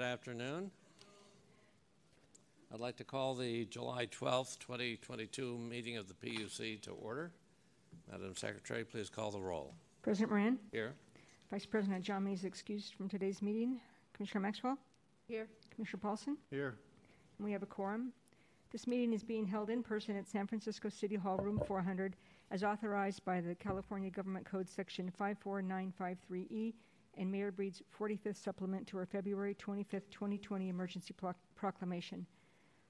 Good afternoon. I'd like to call the July 12th, 2022 meeting of the PUC to order. Madam Secretary, please call the roll. President Moran, Here. Vice President John May is excused from today's meeting. Commissioner Maxwell, Here. Commissioner Paulson, Here. and we have a quorum. This meeting is being held in person at San Francisco City Hall, Room 400, as authorized by the California Government Code Section 54953E and Mayor Breed's 45th supplement to our February 25th, 2020 emergency Pro- proclamation.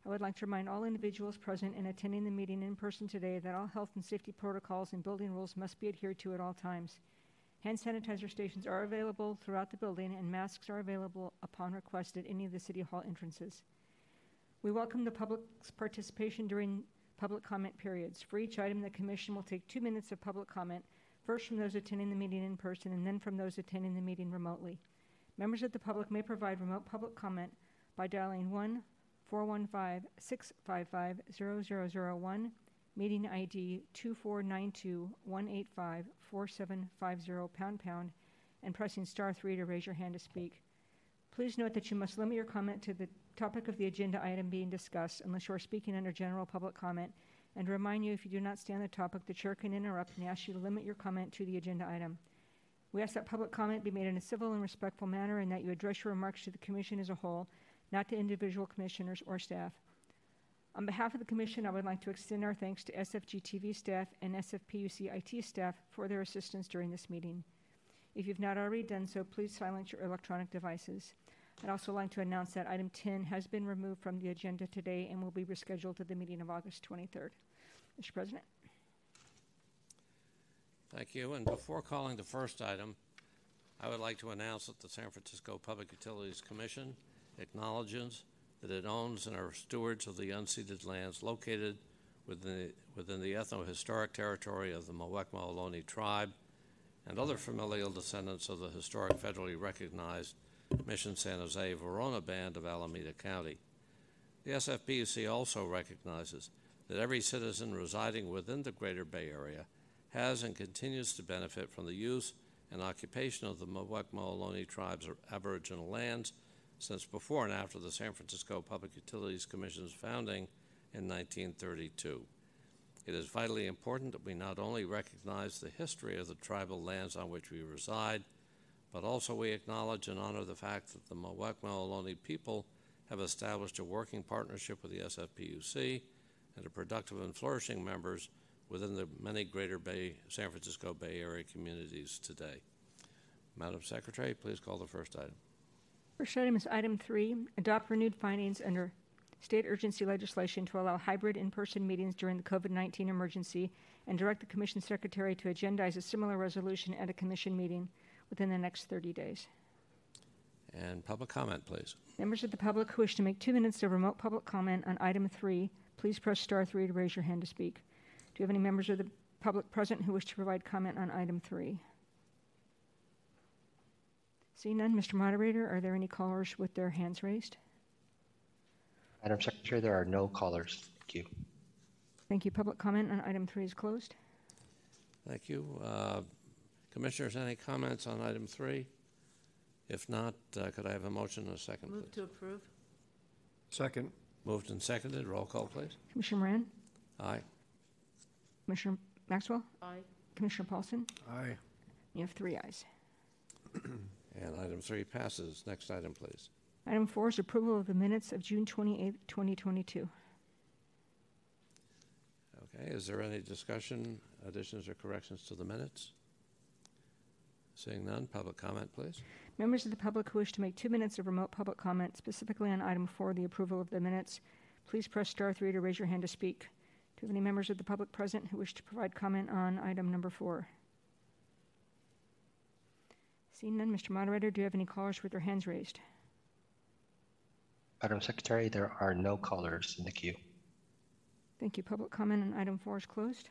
I would like to remind all individuals present and attending the meeting in person today that all health and safety protocols and building rules must be adhered to at all times. Hand sanitizer stations are available throughout the building, and masks are available upon request at any of the City Hall entrances. We welcome the public's participation during public comment periods. For each item, the Commission will take two minutes of public comment, first from those attending the meeting in person and then from those attending the meeting remotely. Members of the public may provide remote public comment by dialing 1 415 655 0001, meeting ID 2492 185 4750 pound pound, and pressing star 3 to raise your hand to speak. Please note that you must limit your comment to the topic of the agenda item being discussed unless you are speaking under general public comment, and remind you if you do not stay on the topic, the chair can interrupt and ask you to limit your comment to the agenda item. We ask that public comment be made in a civil and respectful manner and that you address your remarks to the commission as a whole, not to individual commissioners or staff. On behalf of the commission, I would like to extend our thanks to SFGTV staff and SFPUC IT staff for their assistance during this meeting. If you've not already done so, please silence your electronic devices. I'd also like to announce that item 10 has been removed from the agenda today and will be rescheduled to the meeting of August 23rd. Mr. President. Thank you. And before calling the first item, I would like to announce that the San Francisco Public Utilities Commission acknowledges that it owns and are stewards of the unceded lands located within the, within the ethno-historic territory of the Muwekma Ohlone tribe and other familial descendants of the historic federally recognized Mission San Jose Verona Band of Alameda County. The SFPUC also recognizes that every citizen residing within the Greater Bay Area has and continues to benefit from the use and occupation of the Muwekma Ohlone tribe's aboriginal lands since before and after the San Francisco Public Utilities Commission's founding in 1932. It is vitally important that we not only recognize the history of the tribal lands on which we reside, but also we acknowledge and honor the fact that the Muwekma Ohlone people have established a working partnership with the SFPUC and are productive and flourishing members within the many Greater Bay, San Francisco Bay Area communities today. Madam Secretary, please call the first item. First item is item three, adopt renewed findings under state urgency legislation to allow hybrid in-person meetings during the COVID-19 emergency and direct the commission secretary to agendize a similar resolution at a commission meeting within the next 30 days. And public comment, please. Members of the public who wish to make two minutes of remote public comment on item three, please press star three to raise your hand to speak. Do you have any members of the public present who wish to provide comment on item three? Seeing none, Mr. Moderator, are there any callers with their hands raised? Madam Secretary, there are no callers. Thank you. Thank you. Public comment on item three is closed. Thank you. Uh, Commissioners, any comments on item three? If not, uh, could I have a motion and a second, Move please? to approve. Second. Moved and seconded. Roll call, please. Commissioner Moran, Aye. Commissioner Maxwell, Aye. Commissioner Paulson. Aye. You have three ayes. And item three passes. Next item, please. Item four is approval of the minutes of June 28, 2022. Okay, is there any discussion, additions, or corrections to the minutes? Seeing none, public comment, please. Members of the public who wish to make two minutes of remote public comment specifically on item four, the approval of the minutes, please press star three to raise your hand to speak. Do you have any members of the public present who wish to provide comment on item number four? Seeing none, Mr. Moderator, do you have any callers with their hands raised? Madam Secretary, there are no callers in the queue. Thank you. Public comment on item four is closed.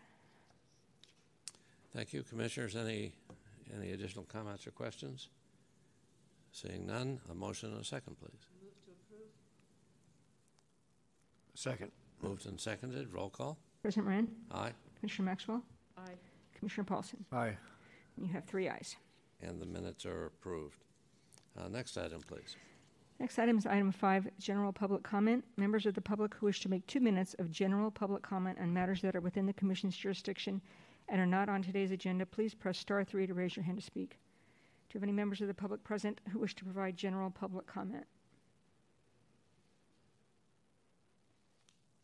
Thank you. Commissioners, any, any additional comments or questions? Seeing none, a motion and a second, please. Move to approve. Second. Moved and seconded. Roll call. President Moran, Aye. Commissioner Maxwell, Aye. Commissioner Paulson. Aye. You have three ayes. And the minutes are approved. Uh, next item, please. Next item is item five, general public comment. Members of the public who wish to make two minutes of general public comment on matters that are within the commission's jurisdiction and are not on today's agenda, please press star three to raise your hand to speak. Do you have any members of the public present who wish to provide general public comment?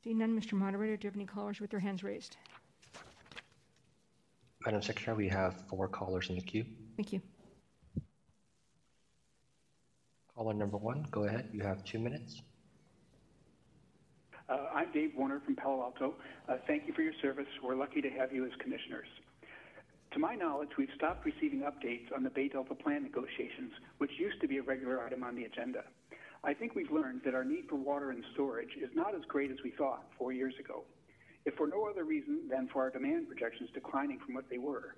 Seeing none, Mr. Moderator, do you have any callers with their hands raised? Madam Secretary, we have four callers in the queue. Thank you. Caller number one, go ahead. You have two minutes. Uh, I'm Dave Warner from Palo Alto. Uh, thank you for your service. We're lucky to have you as commissioners. To my knowledge, we've stopped receiving updates on the Bay Delta Plan negotiations, which used to be a regular item on the agenda. I think we've learned that our need for water and storage is not as great as we thought four years ago, if for no other reason than for our demand projections declining from what they were.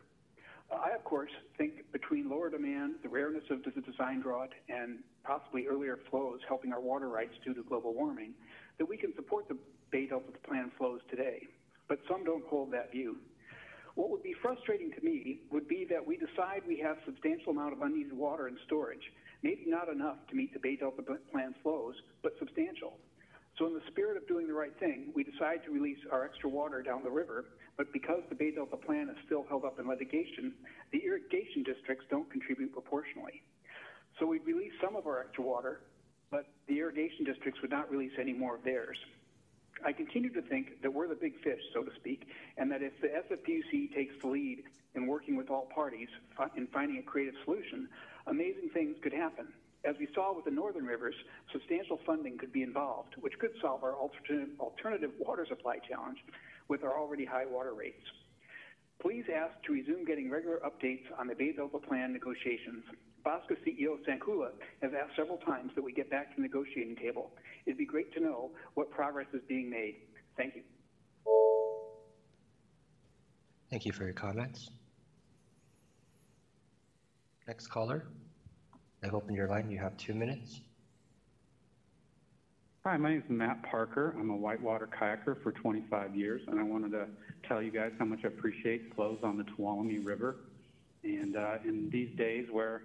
Uh, I, of course, think between lower demand, the rareness of the design drought, and possibly earlier flows helping our water rights due to global warming, that we can support the Bay Delta Plan flows today. But some don't hold that view. What would be frustrating to me would be that we decide we have substantial amount of unneeded water in storage, maybe not enough to meet the Bay Delta Plan flows, but substantial. So in the spirit of doing the right thing, we decide to release our extra water down the river, but because the Bay Delta Plan is still held up in litigation, the irrigation districts don't contribute proportionally. So we release some of our extra water, but the irrigation districts would not release any more of theirs. I continue to think that we're the big fish, so to speak, and that if the SFPUC takes the lead in working with all parties in finding a creative solution, amazing things could happen. As we saw with the northern rivers, substantial funding could be involved, which could solve our alternative, water supply challenge with our already high water rates. Please ask to resume getting regular updates on the Bay Delta Plan negotiations. BAWSCA CEO Sandkulla has asked several times that we get back to the negotiating table. It'd be great to know what progress is being made. Thank you. Thank you for your comments. Next caller. I've opened your line. You have two minutes. Hi, my name is Matt Parker. I'm a whitewater kayaker for 25 years, and I wanted to tell you guys how much I appreciate flows on the Tuolumne River. And uh, in these days where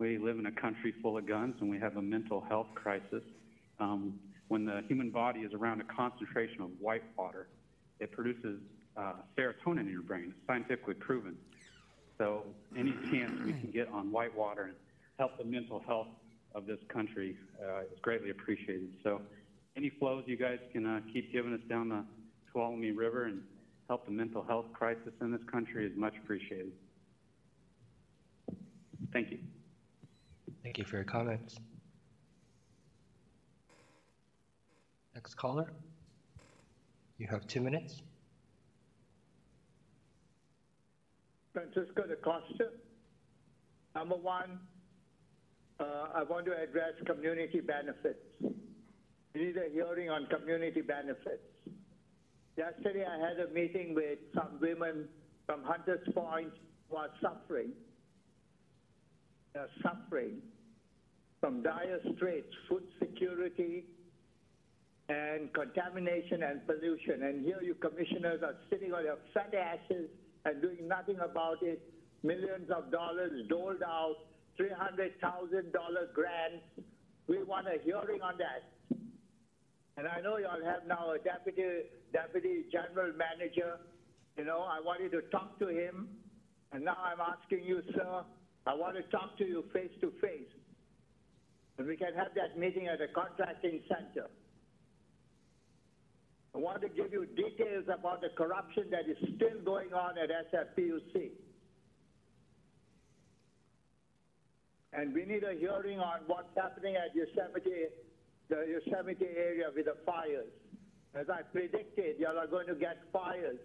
we live in a country full of guns and we have a mental health crisis, um, when the human body is around a concentration of white water, it produces uh, serotonin in your brain. It's scientifically proven. So any chance we can get on white water and help the mental health of this country uh, is greatly appreciated. So any flows you guys can uh, keep giving us down the Tuolumne River and help the mental health crisis in this country is much appreciated. Thank you. Thank you for your comments. Next caller. You have two minutes. Francisco da Costa. Number one, uh, I want to address community benefits. We need a hearing on community benefits. Yesterday, I had a meeting with some women from Hunters Point who are suffering. They're suffering from dire straits, food security, and contamination and pollution. And here you commissioners are sitting on your fat asses and doing nothing about it. Millions of dollars doled out, $300,000 grants. We want a hearing on that. And I know y'all have now a deputy, deputy general manager. You know, I wanted to talk to him. And now I'm asking you, sir, I want to talk to you face to face. And we can have that meeting at a contracting center. I want to give you details about the corruption that is still going on at SFPUC. And we need a hearing on what's happening at Yosemite, the Yosemite area with the fires. As I predicted, you are going to get fires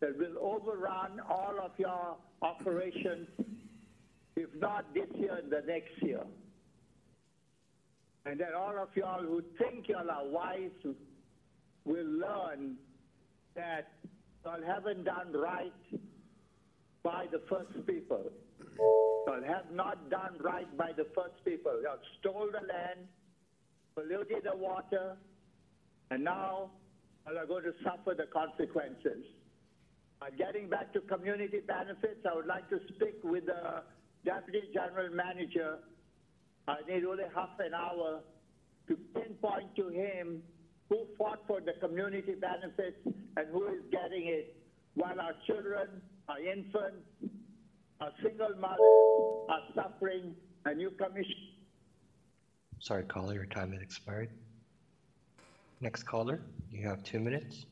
that will overrun all of your operations, if not this year, the next year. And then all of y'all who think y'all are wise will learn that y'all haven't done right by the first people. Y'all have not done right by the first people. Y'all stole the land, polluted the water, and now y'all are going to suffer the consequences. Uh, getting back to community benefits, I would like to speak with the Deputy General Manager. I need only half an hour to pinpoint to him who fought for the community benefits and who is getting it, while our children, our infants, our single mothers are suffering. A new commission Sorry, caller, your time has expired. Next caller, you have two minutes.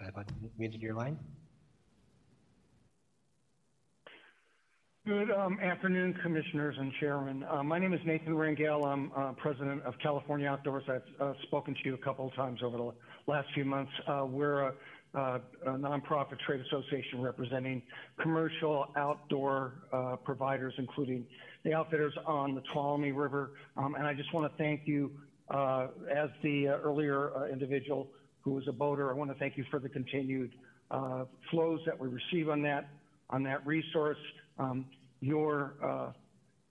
I have unmuted your line. Good um, afternoon, Commissioners and Chairman. Uh, My name is Nathan Rangel. I'm uh, President of California Outdoors. I've uh, spoken to you a couple of times over the last few months. Uh, We're a uh, a nonprofit trade association representing commercial outdoor uh, providers, including the outfitters on the Tuolumne River. Um, And I just want to thank you, as the earlier individual who was a boater, I want to thank you for the continued flows that we receive on that, on that resource. Um, Your, uh,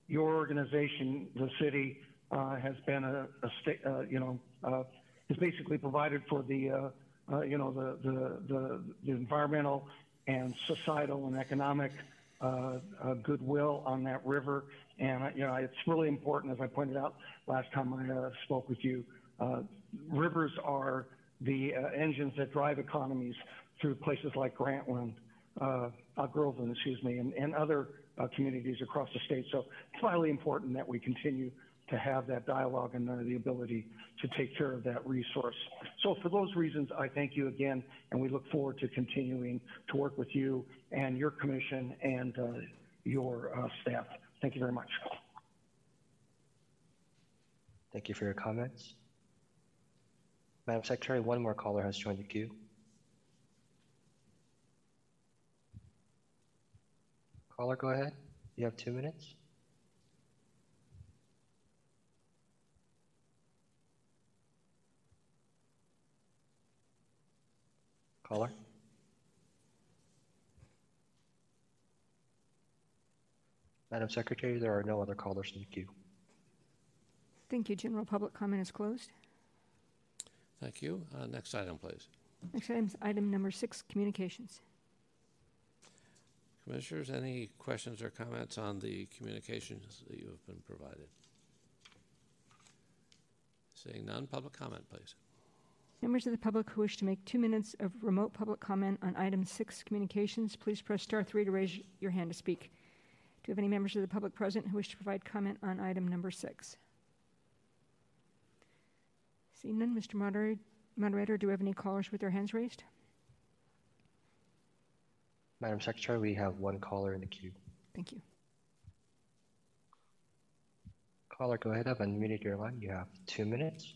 your organization, the city, uh, has been a, a sta- uh, you know, uh, has basically provided for the, uh, uh, you know, the, the, the, the environmental and societal and economic uh, goodwill on that river. And, you know, it's really important, as I pointed out last time I spoke with you, rivers are the engines that drive economies through places like Grantland, uh, Groveland, excuse me, and, and other uh, communities across the state. So it's vitally important that we continue to have that dialogue and uh, the ability to take care of that resource. So for those reasons, I thank you again, and we look forward to continuing to work with you and your commission and uh, your uh, staff. Thank you very much. Thank you for your comments. Madam Secretary, one more caller has joined the queue. Caller, go ahead. You have two minutes. Caller? Madam Secretary, there are no other callers in the queue. Thank you. General public comment is closed. Thank you. Uh, Next item, please. Next item is item number six, communications. Commissioners, any questions or comments on the communications that you have been provided? Seeing none, public comment, please. Members of the public who wish to make two minutes of remote public comment on item six, communications, please press star three to raise your hand to speak. Do we have any members of the public present who wish to provide comment on item number six? Seeing none, Mr. Moderator, moderator, do we have any callers with their hands raised? Madam Secretary, we have one caller in the queue. Thank you. Caller, go ahead. I've unmuted your line. You have two minutes.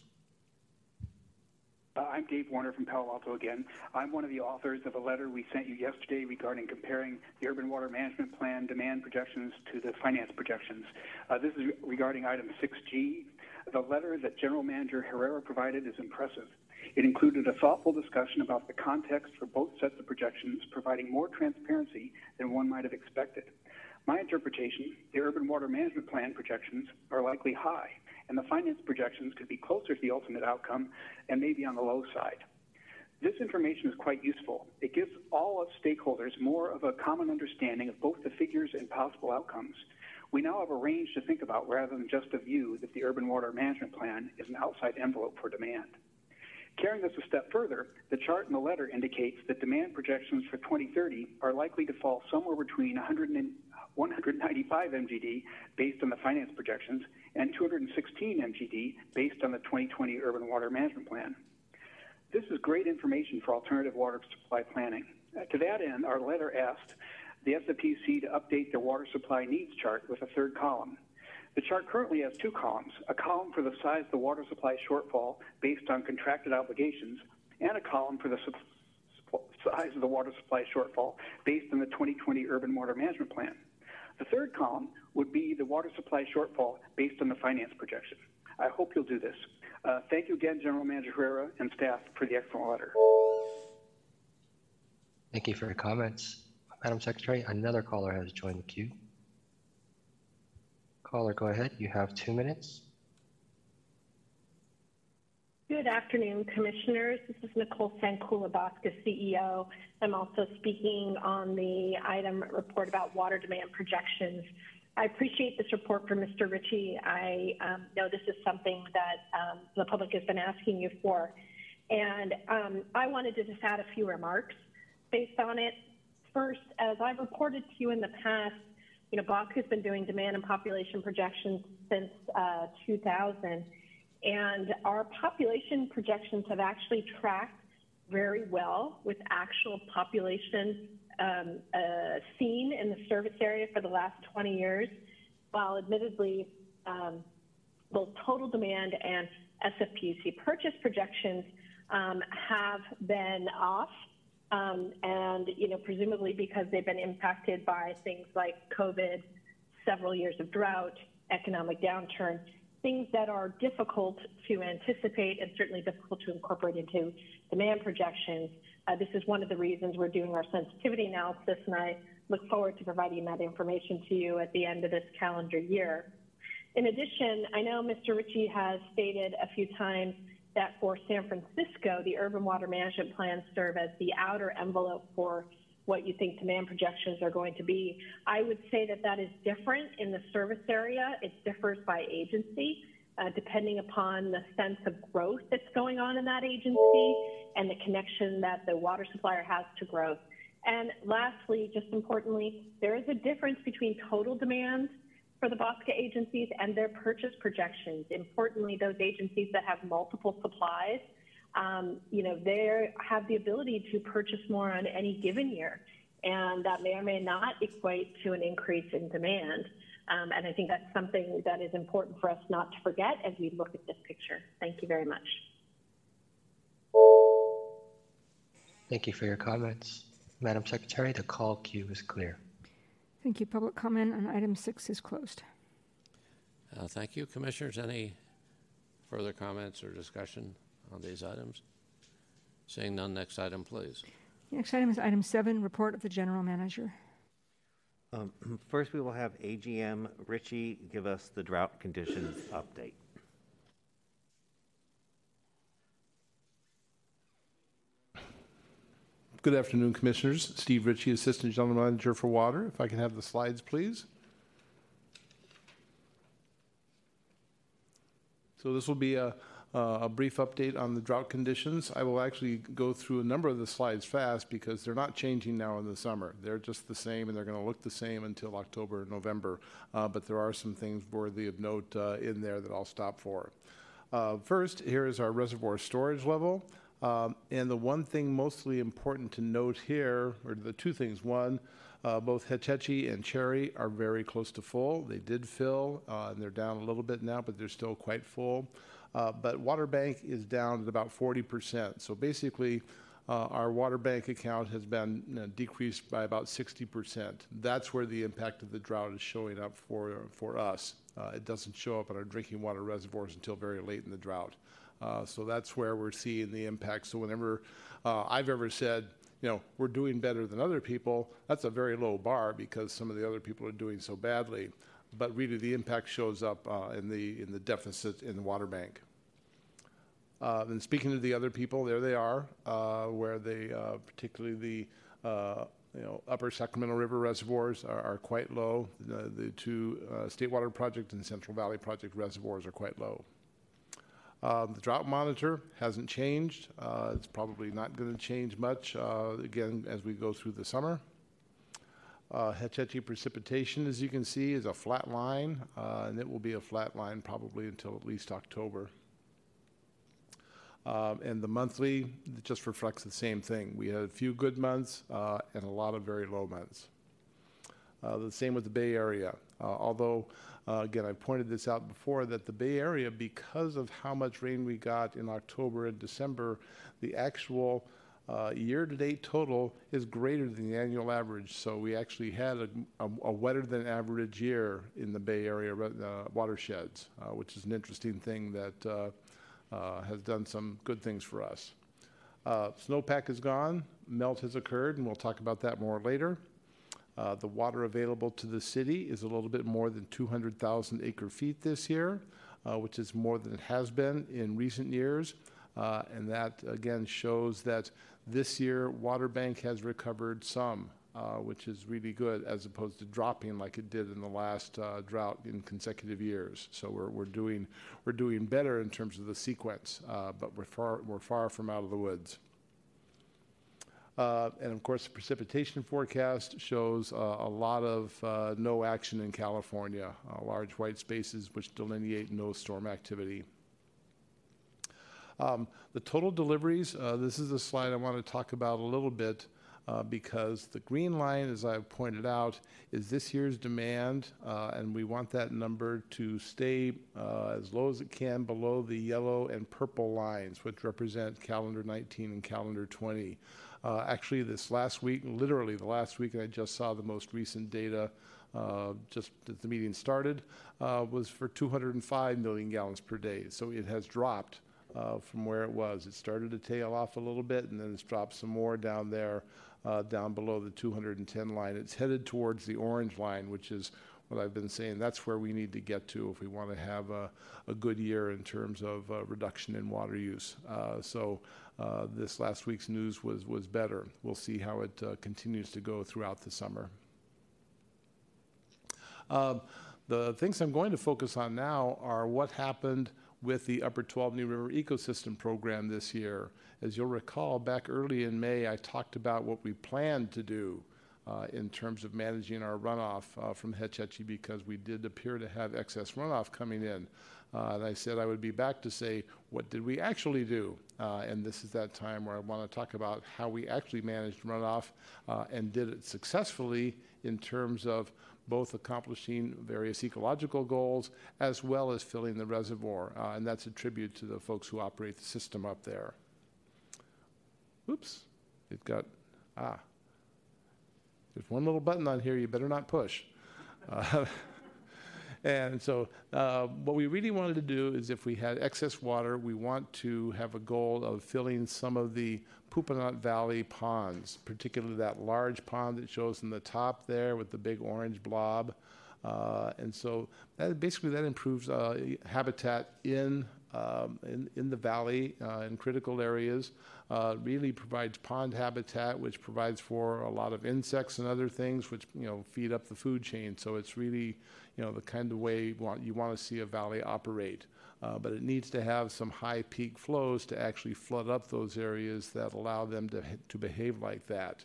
Uh, I'm Dave Warner from Palo Alto again. I'm one of the authors of a letter we sent you yesterday regarding comparing the Urban Water Management Plan demand projections to the finance projections. Uh, this is regarding item 6G. The letter that General Manager Herrera provided is impressive. It included a thoughtful discussion about the context for both sets of projections, providing more transparency than one might have expected. My interpretation, the Urban Water Management Plan projections are likely high, and the finance projections could be closer to the ultimate outcome and maybe on the low side. This information is quite useful. It gives all us stakeholders more of a common understanding of both the figures and possible outcomes. We now have a range to think about rather than just a view that the Urban Water Management Plan is an outside envelope for demand. Carrying this a step further, the chart in the letter indicates that demand projections for 2030 are likely to fall somewhere between 100 and 195 MGD based on the finance projections and 216 MGD based on the 2020 Urban Water Management Plan. This is great information for alternative water supply planning. Uh, to that end, our letter asked the SFPC to update their water supply needs chart with a third column. The chart currently has two columns, a column for the size of the water supply shortfall based on contracted obligations, and a column for the size of the water supply shortfall based on the 2020 Urban Water Management Plan. The third column would be the water supply shortfall based on the finance projection. I hope you'll do this. Uh, thank you again, General Manager Herrera and staff, for the excellent letter. Thank you for your comments. Madam Secretary, another caller has joined the queue. Caller, go ahead. You have two minutes. Good afternoon, Commissioners. This is Nicole Sandkulla-Bosca, CEO. I'm also speaking on the item report about water demand projections. I appreciate this report from Mr. Ritchie. I um, know this is something that um, the public has been asking you for. And um, I wanted to just add a few remarks based on it. First, as I've reported to you in the past, you know, BAWSCA has been doing demand and population projections since uh, 2000. And our population projections have actually tracked very well with actual population um, uh, seen in the service area for the last 20 years, while admittedly um, both total demand and SFPUC purchase projections um, have been off, um, and you know presumably because they've been impacted by things like COVID, several years of drought, economic downturn, things that are difficult to anticipate and certainly difficult to incorporate into demand projections. Uh, this is one of the reasons we're doing our sensitivity analysis, and I look forward to providing that information to you at the end of this calendar year. In addition, I know Mr. Ritchie has stated a few times that for San Francisco, the urban water management plans serve as the outer envelope for what you think demand projections are going to be. I would say that that is different in the service area. It differs by agency, uh, depending upon the sense of growth that's going on in that agency and the connection that the water supplier has to growth. And lastly, just importantly, there is a difference between total demand for the BAWSCA agencies and their purchase projections. Importantly, those agencies that have multiple supplies um, you know, they have the ability to purchase more on any given year. And that may or may not equate to an increase in demand. Um, and I think that's something that is important for us not to forget as we look at this picture. Thank you very much. Thank you for your comments. Madam Secretary, the call queue is clear. Thank you. Public comment on item six is closed. Uh, thank you. Commissioners, any further comments or discussion on these items? Seeing none, next item, please. Next item is item seven, report of the general manager. Um, First, we will have AGM Ritchie give us the drought conditions update. Good afternoon, Commissioners. Steve Ritchie, Assistant General Manager for Water. If I can have the slides, please. So this will be a, a brief update on the drought conditions. I will actually go through a number of the slides fast because they're not changing now in the summer. They're just the same and they're going to look the same until October, November. Uh, but there are some things worthy of note uh, in there that I'll stop for. Uh, first, here is our reservoir storage level. Um, and the one thing mostly important to note here, or the two things, one, uh, both Hetch Hetchy and Cherry are very close to full. They did fill, uh, and they're down a little bit now, but they're still quite full. Uh, but Waterbank is down at about 40%. So basically, uh, our water bank account has been you know, decreased by about 60%. That's where the impact of the drought is showing up for, for us. Uh, it doesn't show up in our drinking water reservoirs until very late in the drought. Uh, so that's where we're seeing the impact. So whenever uh, I've ever said, you know, we're doing better than other people, that's a very low bar because some of the other people are doing so badly. But really, the impact shows up uh, in the in the deficit in the water bank. Uh, and speaking to the other people, there they are, uh, where they, uh, particularly the you know, upper Sacramento River reservoirs are, are quite low. The, the two State Water Project and Central Valley Project reservoirs are quite low. Um, the drought monitor hasn't changed. Uh, it's probably not going to change much uh, again as we go through the summer. Uh, Hetch Hetchy precipitation, as you can see, is a flat line, uh, and it will be a flat line probably until at least October. Um, and the monthly just reflects the same thing. We had a few good months uh, and a lot of very low months. Uh, the same with the Bay Area. Uh, although, uh, again, I pointed this out before that the Bay Area, because of how much rain we got in October and December, the actual uh, year-to-date total is greater than the annual average. So we actually had a, a, a wetter than average year in the Bay Area uh, watersheds, which is an interesting thing that uh, has done some good things for us. Uh, snowpack is gone, melt has occurred, and we'll talk about that more later. Uh, the water available to the city is a little bit more than 200,000 acre feet this year, uh, which is more than it has been in recent years. Uh, and that again shows that this year Waterbank has recovered some uh, which is really good, as opposed to dropping like it did in the last uh, drought in consecutive years. So we're, we're doing we're doing better in terms of the sequence, uh, but we're far we're far from out of the woods. Uh, and of course, the precipitation forecast shows uh, a lot of uh, no action in California, large white spaces which delineate no storm activity. Um, the total deliveries, this is a slide I want to talk about a little bit uh, because the green line, as I've pointed out, is this year's demand, uh, and we want that number to stay uh, as low as it can below the yellow and purple lines, which represent calendar 19 and calendar 20. Uh, actually, this last week, literally the last week, and I just saw the most recent data uh, just as the meeting started, uh, was for 205 million gallons per day. So it has dropped uh, from where it was. It started to tail off a little bit, and then it's dropped some more down there, uh, down below the 210 line. It's headed towards the orange line, which is what I've been saying. That's where we need to get to if we want to have a, a good year in terms of uh, reduction in water use. Uh, so uh, this last week's news was was better. We'll see how it uh, continues to go throughout the summer. Um, the things I'm going to focus on now are what happened with the Upper Tuolumne River Ecosystem Program this year. As you'll recall, back early in May, I talked about what we planned to do uh, in terms of managing our runoff uh, from Hetch Hetchy because we did appear to have excess runoff coming in. Uh, and I said I would be back to say, what did we actually do? Uh, and this is that time where I want to talk about how we actually managed runoff uh, and did it successfully in terms of both accomplishing various ecological goals as well as filling the reservoir. Uh, and that's a tribute to the folks who operate the system up there. Oops, it got, ah. There's one little button on here you better not push. Uh, and so, uh, what we really wanted to do is if we had excess water, we want to have a goal of filling some of the Poopenaut Valley ponds, particularly that large pond that shows in the top there with the big orange blob. Uh, and so that basically that improves uh, habitat in, um, in, in the valley uh, in critical areas. Uh, really provides pond habitat, which provides for a lot of insects and other things, which you know feed up the food chain. So it's really you know the kind of way you want, you want to see a valley operate. Uh, but it needs to have some high peak flows to actually flood up those areas that allow them to, to behave like that.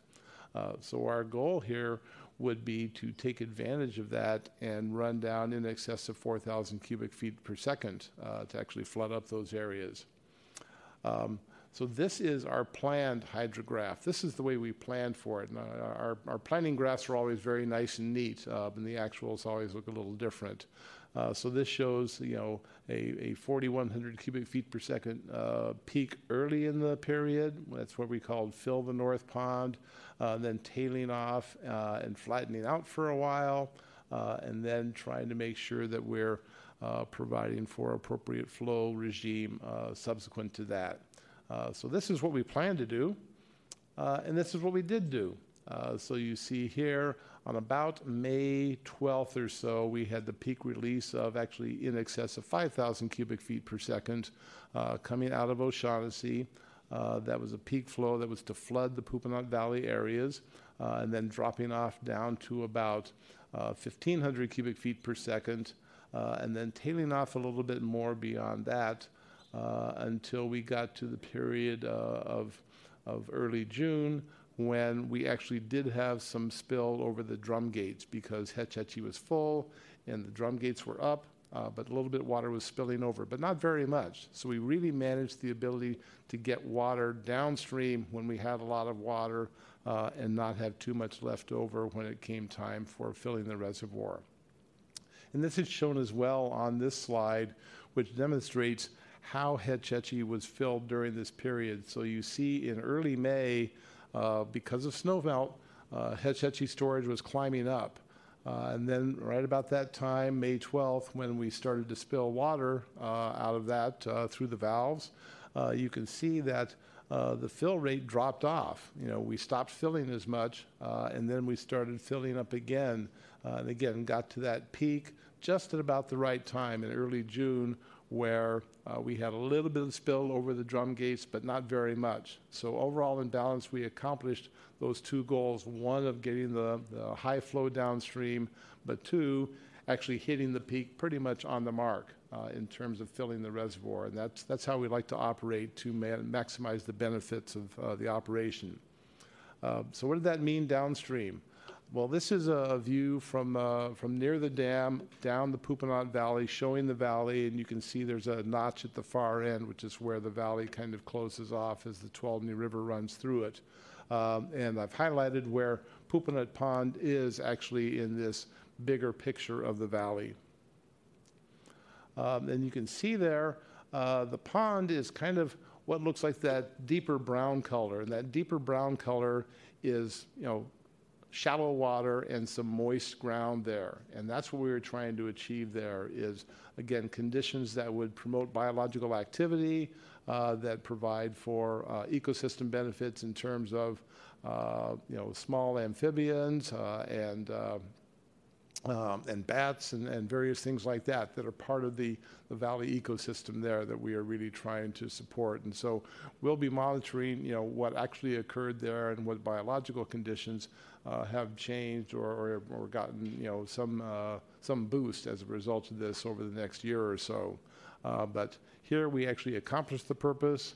Uh, so our goal here would be to take advantage of that and run down in excess of 4,000 cubic feet per second uh, to actually flood up those areas. Um, so this is our planned hydrograph. This is the way we planned for it. And our, our planning graphs are always very nice and neat, uh, and the actuals always look a little different. Uh, so this shows, you know, a, a 4,100 cubic feet per second uh, peak early in the period. That's what we called fill the north pond, uh, then tailing off uh, and flattening out for a while, uh, and then trying to make sure that we're uh, providing for appropriate flow regime subsequent to that. so this is what we plan to do, and this is what we did do. So you see here on about May 12th or so, we had the peak release of actually in excess of 5,000 cubic feet per second uh, coming out of O'Shaughnessy. Uh, that was a peak flow that was to flood the Poopenaut Valley areas uh, and then dropping off down to about 1,500 uh, cubic feet per second uh, and then tailing off a little bit more beyond that uh, until we got to the period of, of early June when we actually did have some spill over the drum gates because Hetch Hetchy was full and the drum gates were up, uh, but a little bit of water was spilling over, but not very much. So we really managed the ability to get water downstream when we had a lot of water uh, and not have too much left over when it came time for filling the reservoir. And this is shown as well on this slide, which demonstrates how Hetch Hetchy was filled during this period. So you see in early May, uh, because of snowmelt, uh, Hetch Hetchy storage was climbing up. Uh, and then, right about that time, May 12th, when we started to spill water uh, out of that uh, through the valves, uh, you can see that uh, the fill rate dropped off. You know, we stopped filling as much, and then we started filling up again, and again got to that peak just at about the right time in early June, where uh, we had a little bit of spill over the drum gates, but not very much. So overall in balance, we accomplished those two goals, one of getting the, the high flow downstream, but two, actually hitting the peak pretty much on the mark uh, in terms of filling the reservoir. And that's, that's how we like to operate to ma- maximize the benefits of uh, the operation. Uh, So what did that mean downstream? Well, this is a view from, uh, from near the dam down the Poopenaut Valley, showing the valley, and you can see there's a notch at the far end, which is where the valley kind of closes off as the Tuolumne River runs through it. Um, And I've highlighted where Poopenaut Pond is actually in this bigger picture of the valley. Um, And you can see there, uh, the pond is kind of what looks like that deeper brown color. And that deeper brown color is, you know, shallow water and some moist ground there. And that's what we were trying to achieve there is, again, conditions that would promote biological activity, uh, that provide for uh, ecosystem benefits in terms of, uh, you know, small amphibians uh, and uh, um, and bats and, and various things like that that are part of the, the valley ecosystem there that we are really trying to support. And so we'll be monitoring, you know, what actually occurred there and what biological conditions uh, have changed or, or, or gotten, you know, some, uh, some boost as a result of this over the next year or so. Uh, but here we actually accomplished the purpose.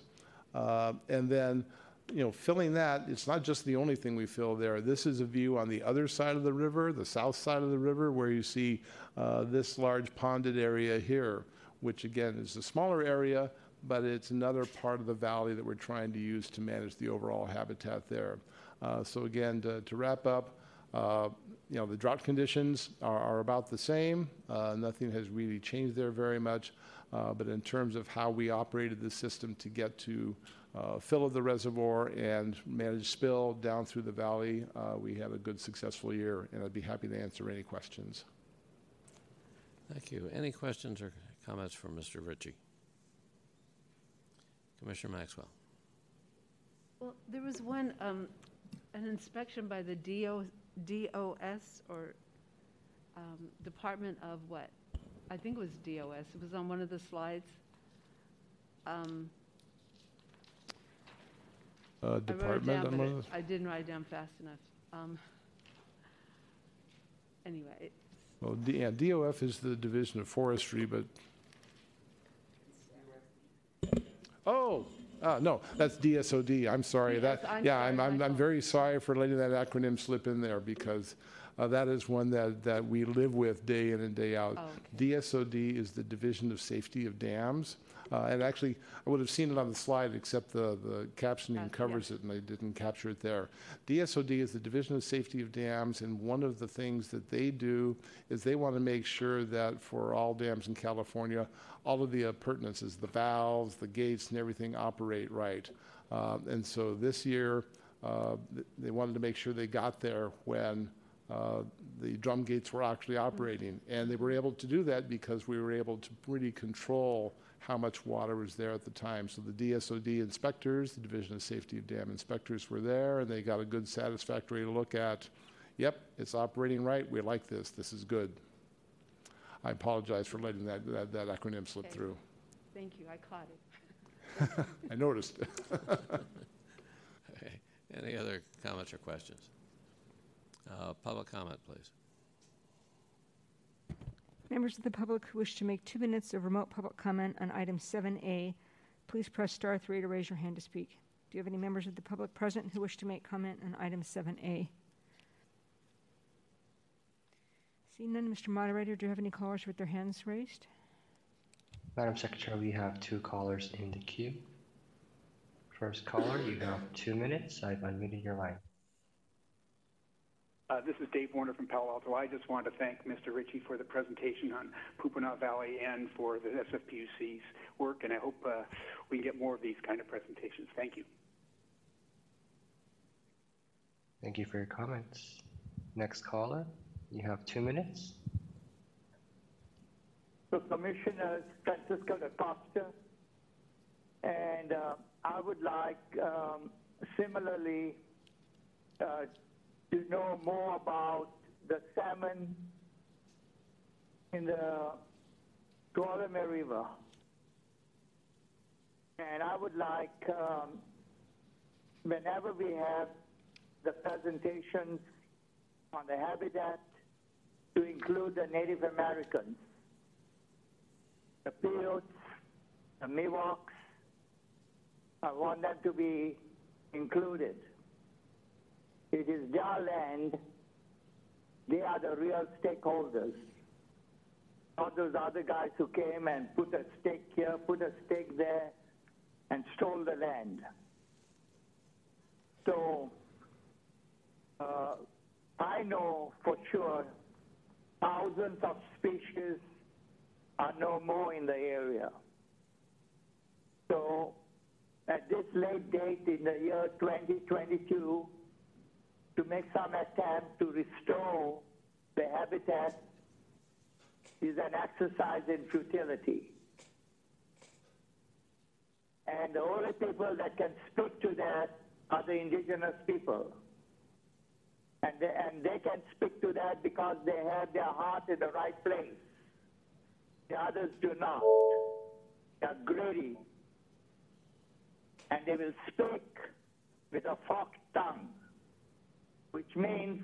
Uh, and then you know, filling that, it's not just the only thing we fill there. This is a view on the other side of the river, the south side of the river, where you see uh, this large ponded area here, which again is a smaller area, but it's another part of the valley that we're trying to use to manage the overall habitat there. Uh, so again, to, to wrap up, uh, you know, the drought conditions are, are about the same. Uh, nothing has really changed there very much. Uh, but in terms of how we operated the system to get to uh, fill of the reservoir and manage spill down through the valley, uh, we had a good successful year, and I'd be happy to answer any questions. Thank you. Any questions or comments from Mr. Ritchie? Commissioner Maxwell. Well, there was one, um, an inspection by the DO, DOS or, um, Department of what? I think it was DOS. It was on one of the slides. Um, Uh, I wrote it department, down, on but one it- those? I didn't write it down fast enough. Um, Anyway, well, D- yeah, DOF is the Division of Forestry, but. Oh, uh, no, that's DSOD. I'm sorry. That, Yes, I'm yeah, sorry, I'm, I'm, I'm fault. very sorry for letting that acronym slip in there because uh, that is one that, that we live with day in and day out. Oh, DSOD is the Division of Safety of Dams. Uh, and actually, I would have seen it on the slide, except the, the captioning Uh, yeah. covers it, and I didn't capture it there. DSOD is the Division of Safety of Dams, and one of the things that they do is they want to make sure that for all dams in California, all of the appurtenances, the valves, the gates, and everything operate right. Um, and so this year, uh, they wanted to make sure they got there when uh, the drum gates were actually operating. And they were able to do that because we were able to really control how much water was there at the time. So the DSOD inspectors, the Division of Safety of Dam inspectors were there, and they got a good satisfactory look at, yep, it's operating right, we like this, this is good. I apologize for letting that, that, that acronym slip Okay. through. thank you, I caught it. I noticed. Okay. Any other comments or questions? Uh, Public comment, please. Members of the public who wish to make two minutes of remote public comment on item 7A, please press star three to raise your hand to speak. Do you have any members of the public present who wish to make comment on item 7A? Seeing none, Mr. Moderator, do you have any callers with their hands raised? Madam Secretary, we have two callers in the queue. First caller, you have two minutes. I've unmuted your line. Uh, This is Dave Warner from Palo Alto. I just wanted to thank Mr. Ritchie for the presentation on Poopenaut Valley and for the SFPUC's work, and I hope uh, we can get more of these kind of presentations. Thank you. Thank you for your comments. Next caller, you have two minutes. So Commissioner Francisco da Costa, and uh, I would like um, similarly uh, to know more about the salmon in the Tuolumne River. And I would like, um, whenever we have the presentations on the habitat, to include the Native Americans, the Paiutes, the Miwoks. I want them to be included. It is their land. They are the real stakeholders. Not those other guys who came and put a stake here, put a stake there, and stole the land. So uh, I know for sure thousands of species are no more in the area. So at this late date in the year 2022, to make some attempt to restore the habitat is an exercise in futility. And the only people that can speak to that are the indigenous people. And they, and they can speak to that because they have their heart in the right place. The others do not. They are greedy. And they will speak with a forked tongue, which means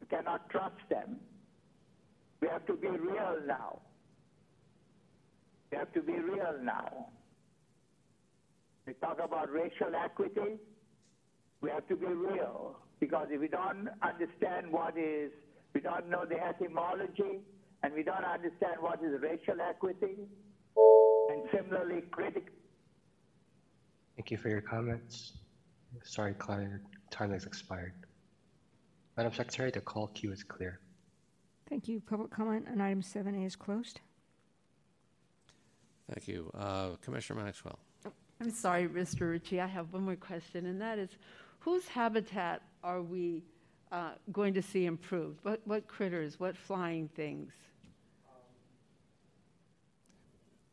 you cannot trust them. We have to be real now. We have to be real now. We talk about racial equity. We have to be real because if we don't understand what is, we don't know the etymology, and we don't understand what is racial equity, and similarly, critic. Thank you for your comments. Sorry, your time has expired. Madam Secretary, the call queue is clear. Thank you. Public comment on item 7A is closed. Thank you. Uh, Commissioner Maxwell. I'm sorry, Mr. Ritchie, I have one more question, and that is, whose habitat are we uh, going to see improved? What, what critters, what flying things?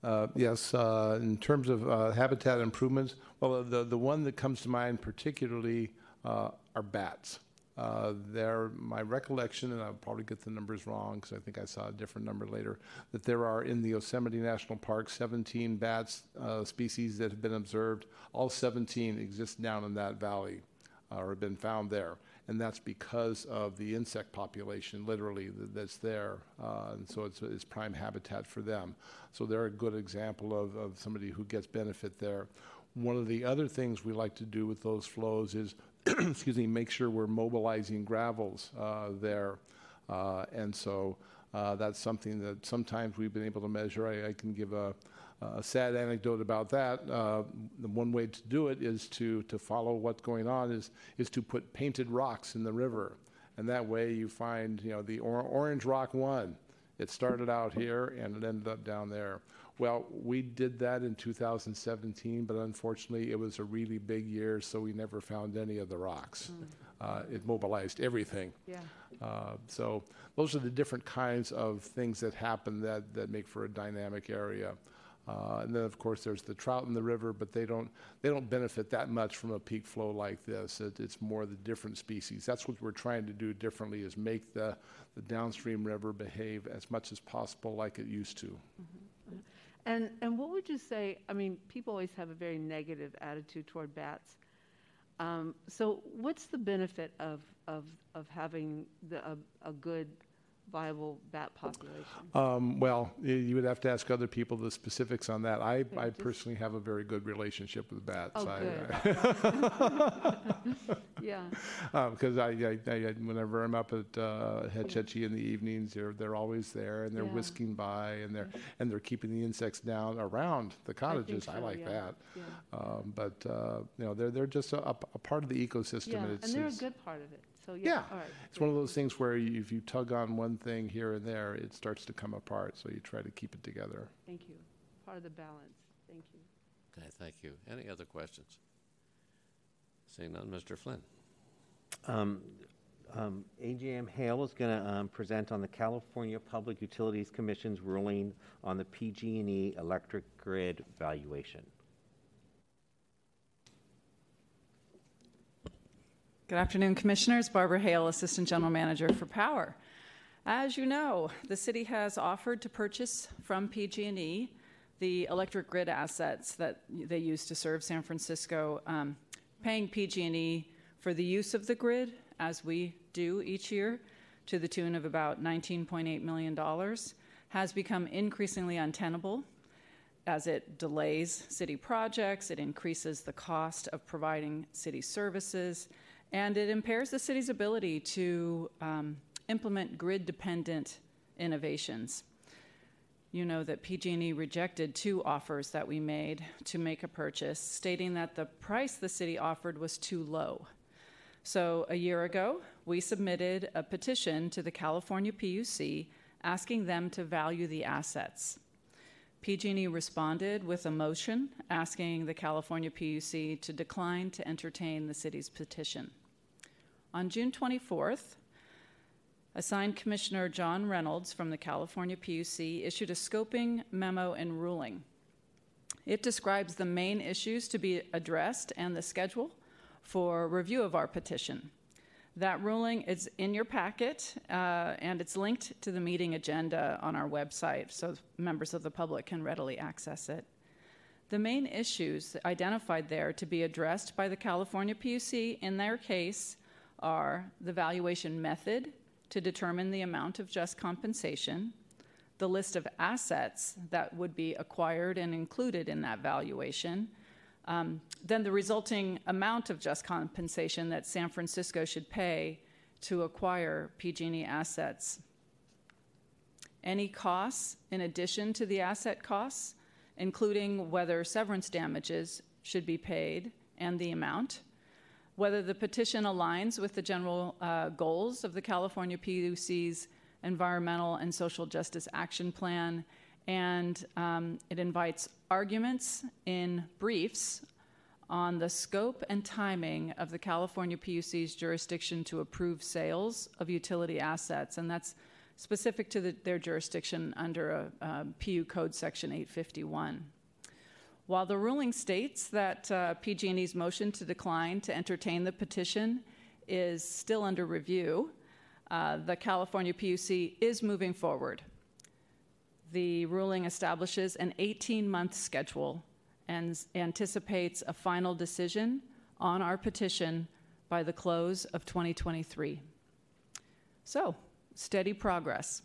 Uh, Yes, uh, in terms of uh, habitat improvements, well, the, the one that comes to mind particularly uh, are bats. Uh, There, my recollection, and I'll probably get the numbers wrong because I think I saw a different number later, that there are in the Yosemite National Park 17 bats uh, species that have been observed. All 17 exist down in that valley uh, or have been found there. And that's because of the insect population, literally, th- that's there. Uh, and so it's, it's prime habitat for them. So they're a good example of, of somebody who gets benefit there. One of the other things we like to do with those flows is, excuse me, make sure we're mobilizing gravels uh, there. Uh, and so uh, that's something that sometimes we've been able to measure. I, I can give a, a sad anecdote about that. Uh, the one way to do it is to, to follow what's going on is, is to put painted rocks in the river. And that way you find, you know, the or- orange rock one. It started out here and it ended up down there. Well, we did that in 2017, but unfortunately it was a really big year, so we never found any of the rocks. Uh, it mobilized everything. Yeah. Uh, So those are the different kinds of things that happen that, that make for a dynamic area. Uh, And then, of course, there's the trout in the river, but they don't, they don't benefit that much from a peak flow like this. It, it's more the different species. That's what we're trying to do differently, is make the, the downstream river behave as much as possible like it used to. And, and what would you say, I mean, people always have a very negative attitude toward bats. Um, so what's the benefit of, of, of having the, a, a good viable bat population? Um, Well, y- you would have to ask other people the specifics on that. I, I just- personally have a very good relationship with bats. Oh, I- Yeah, Because I, I, I, whenever I'm up at uh, Hetchy in the evenings, they're, they're always there and they're Yeah. whisking by and they're, and they're keeping the insects down around the cottages. I so, like yeah, that. yeah. Um, But, uh, you know, they're, they're just a, a part of the ecosystem. yeah, and and it's, they're a it's- good part of it, so yeah, Yeah, all right. it's one of those things where you- if you tug on one thing here and there, it starts to come apart. So you try to keep it together. Thank you, part of the balance, thank you. Okay, thank you. Any other questions? Seeing none, Mr. Flynn. Um, um, AGM Hale is going to present on the California Public Utilities Commission's ruling on the PG&E electric grid valuation. Good afternoon, Commissioners. Barbara Hale, Assistant General Manager for Power. As you know, the city has offered to purchase from PG&E the electric grid assets that they use to serve San Francisco, um, paying PG&E for the use of the grid, as we do each year, to the tune of about $19.8 million, has become increasingly untenable as it delays city projects, it increases the cost of providing city services, and it impairs the city's ability to um, implement grid-dependent innovations. You know that PG&E rejected two offers that we made to make a purchase, stating that the price the city offered was too low. So a year ago, we submitted a petition to the California PUC asking them to value the assets. PG&E responded with a motion asking the California PUC to decline to entertain the city's petition. On June 24th, assigned Commissioner John Reynolds from the California PUC issued a scoping memo and ruling. It describes the main issues to be addressed and the schedule for review of our petition. That ruling is in your packet, uh, and it's linked to the meeting agenda on our website, so members of the public can readily access it. The main issues identified there to be addressed by the California PUC in their case are the valuation method to determine the amount of just compensation, the list of assets that would be acquired and included in that valuation, um, then the resulting amount of just compensation that San Francisco should pay to acquire PG&E assets. Any costs in addition to the asset costs, including whether severance damages should be paid and the amount, whether the petition aligns with the general uh, goals of the California PUC's Environmental and Social Justice Action Plan, and um, it invites arguments in briefs on the scope and timing of the California PUC's jurisdiction to approve sales of utility assets, and that's specific to the, their jurisdiction under a, a, PU Code Section 851. While the ruling states that uh, PG&E's motion to decline to entertain the petition is still under review, uh, the California PUC is moving forward the ruling establishes an 18 month schedule and anticipates a final decision on our petition by the close of 2023. So, steady progress.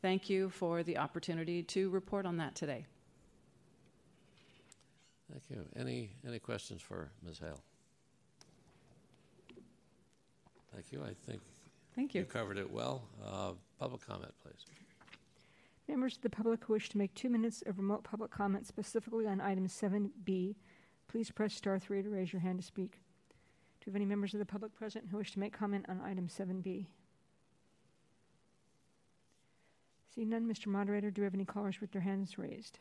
Thank you for the opportunity to report on that today. Thank you. Any, any questions for Ms. Hale? Thank you. I think Thank you. you covered it well. Uh, public comment, please. Members of the public who wish to make two minutes of remote public comment specifically on item 7B, please press star 3 to raise your hand to speak. Do you have any members of the public present who wish to make comment on item 7B? See none, Mr. Moderator, do we have any callers with their hands raised?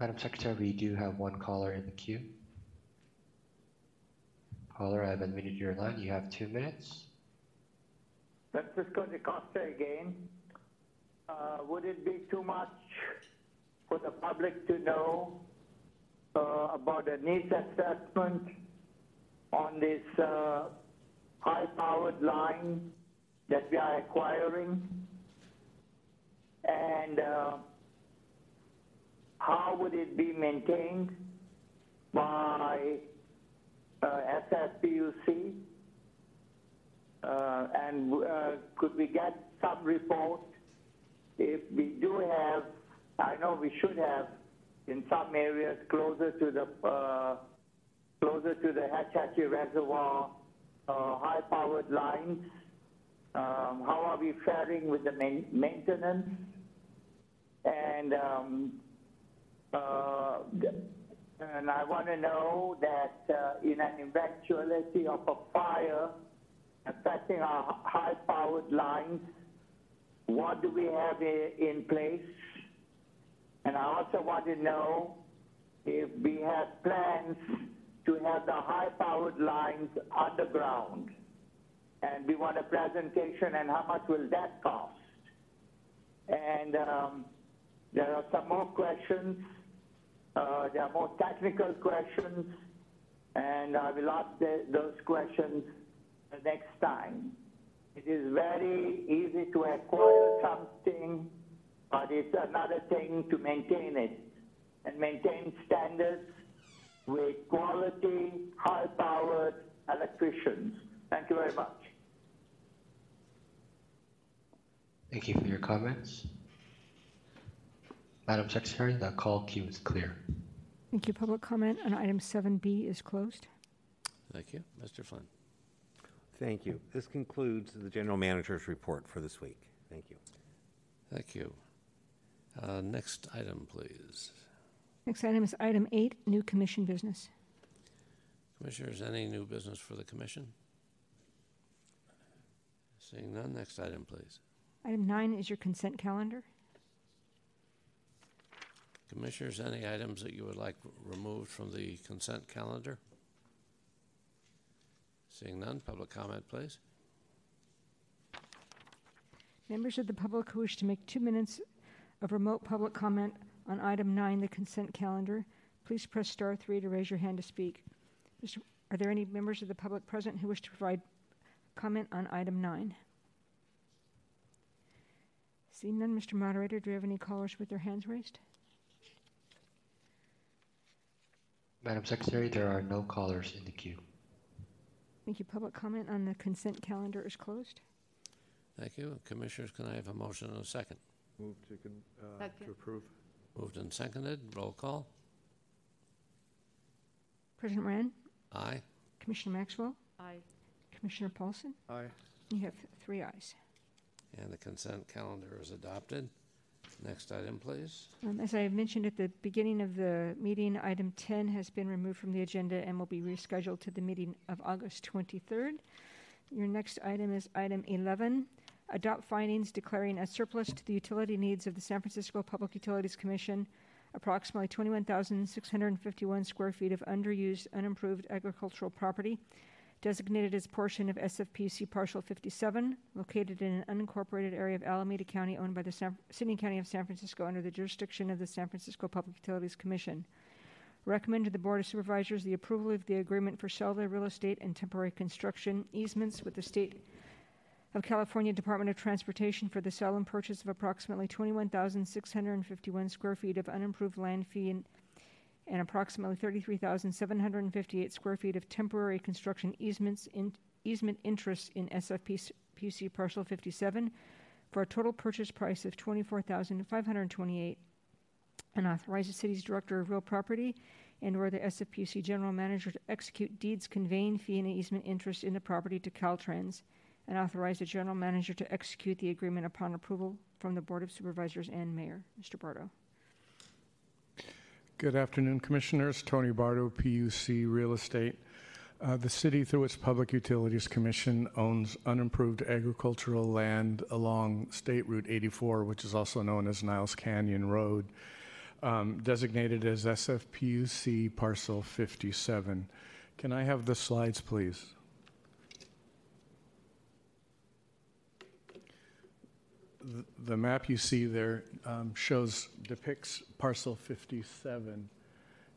Madam Secretary, we do have one caller in the queue. Caller, I've unmuted your line. You have two minutes. Francisco Da Costa again. Uh, would it be too much for the public to know uh, about a needs assessment on this uh, high-powered line that we are acquiring? And uh, how would it be maintained by uh, SFPUC? Uh, and could we get some report if we do have, I know we should have in some areas closer to the uh, closer to the Hetch Hetchy Reservoir uh, high-powered lines. Um, how are we faring with the main maintenance? And uh, and I want to know that uh, in an eventuality of a fire affecting our high-powered lines, what do we have in place? And I also want to know if we have plans to have the high-powered lines underground. And we want a presentation and how much will that cost? And um, there are some more questions. Uh, there are more technical questions, and I will ask those questions the next time. It is very easy to acquire something, but it's another thing to maintain it and maintain standards with quality, high-powered electricians. Thank you very much. Thank you for your comments. Madam Secretary, the call queue is clear. Thank you. Public comment on item 7B is closed. Thank you. Mr. Flynn. Thank you. This concludes the general manager's report for this week. Thank you. Thank you. Uh, Next item, please. Next item is item 8, new commission business. Commissioners, any new business for the commission? Seeing none, next item, please. Item 9 is your consent calendar. Commissioners, any items that you would like removed from the consent calendar? Seeing none, public comment, please. Members of the public who wish to make two minutes of remote public comment on item 9, the consent calendar, please press star 3 to raise your hand to speak. Are there any members of the public present who wish to provide comment on item 9? Seeing none, Mr. Moderator, do you have any callers with their hands raised? Madam Secretary, there are no callers in the queue. Thank you. Public comment on the consent calendar is closed. Thank you. Commissioners, can I have a motion and a second? Move to, con- uh, Second. to approve. Moved and seconded. Roll call. President Moran, Aye. Commissioner Maxwell, Aye. Commissioner Paulson, Aye. you have three ayes. And the consent calendar is adopted. Next item, please. Um, As I mentioned at the beginning of the meeting, item 10 has been removed from the agenda and will be rescheduled to the meeting of August 23rd. Your next item is item 11, adopt findings declaring a surplus to the utility needs of the San Francisco Public Utilities Commission, approximately 21,651 square feet of underused, unimproved agricultural property designated as portion of SFPUC Parcel 57, located in an unincorporated area of Alameda County owned by the San, City and County of San Francisco under the jurisdiction of the San Francisco Public Utilities Commission. Recommend to the Board of Supervisors the approval of the agreement for Selda Real Estate and temporary construction easements with the State of California Department of Transportation for the sale and purchase of approximately 21,651 square feet of unimproved land fee and and approximately 33,758 square feet of temporary construction easements in, easement interests in SFPUC parcel 57 for a total purchase price of 24,528 and authorize the city's director of real property and or the SFPUC general manager to execute deeds conveying fee and easement interest in the property to Caltrans and authorize the general manager to execute the agreement upon approval from the Board of Supervisors and Mayor. Mr. Bardo. Good afternoon, Commissioners. Tony Bardo, PUC Real Estate. Uh, the city, through its Public Utilities Commission, owns unimproved agricultural land along State Route 84, which is also known as Niles Canyon Road, um, designated as SFPUC Parcel 57. Can I have the slides, please? The- map you see there um, shows, depicts parcel 57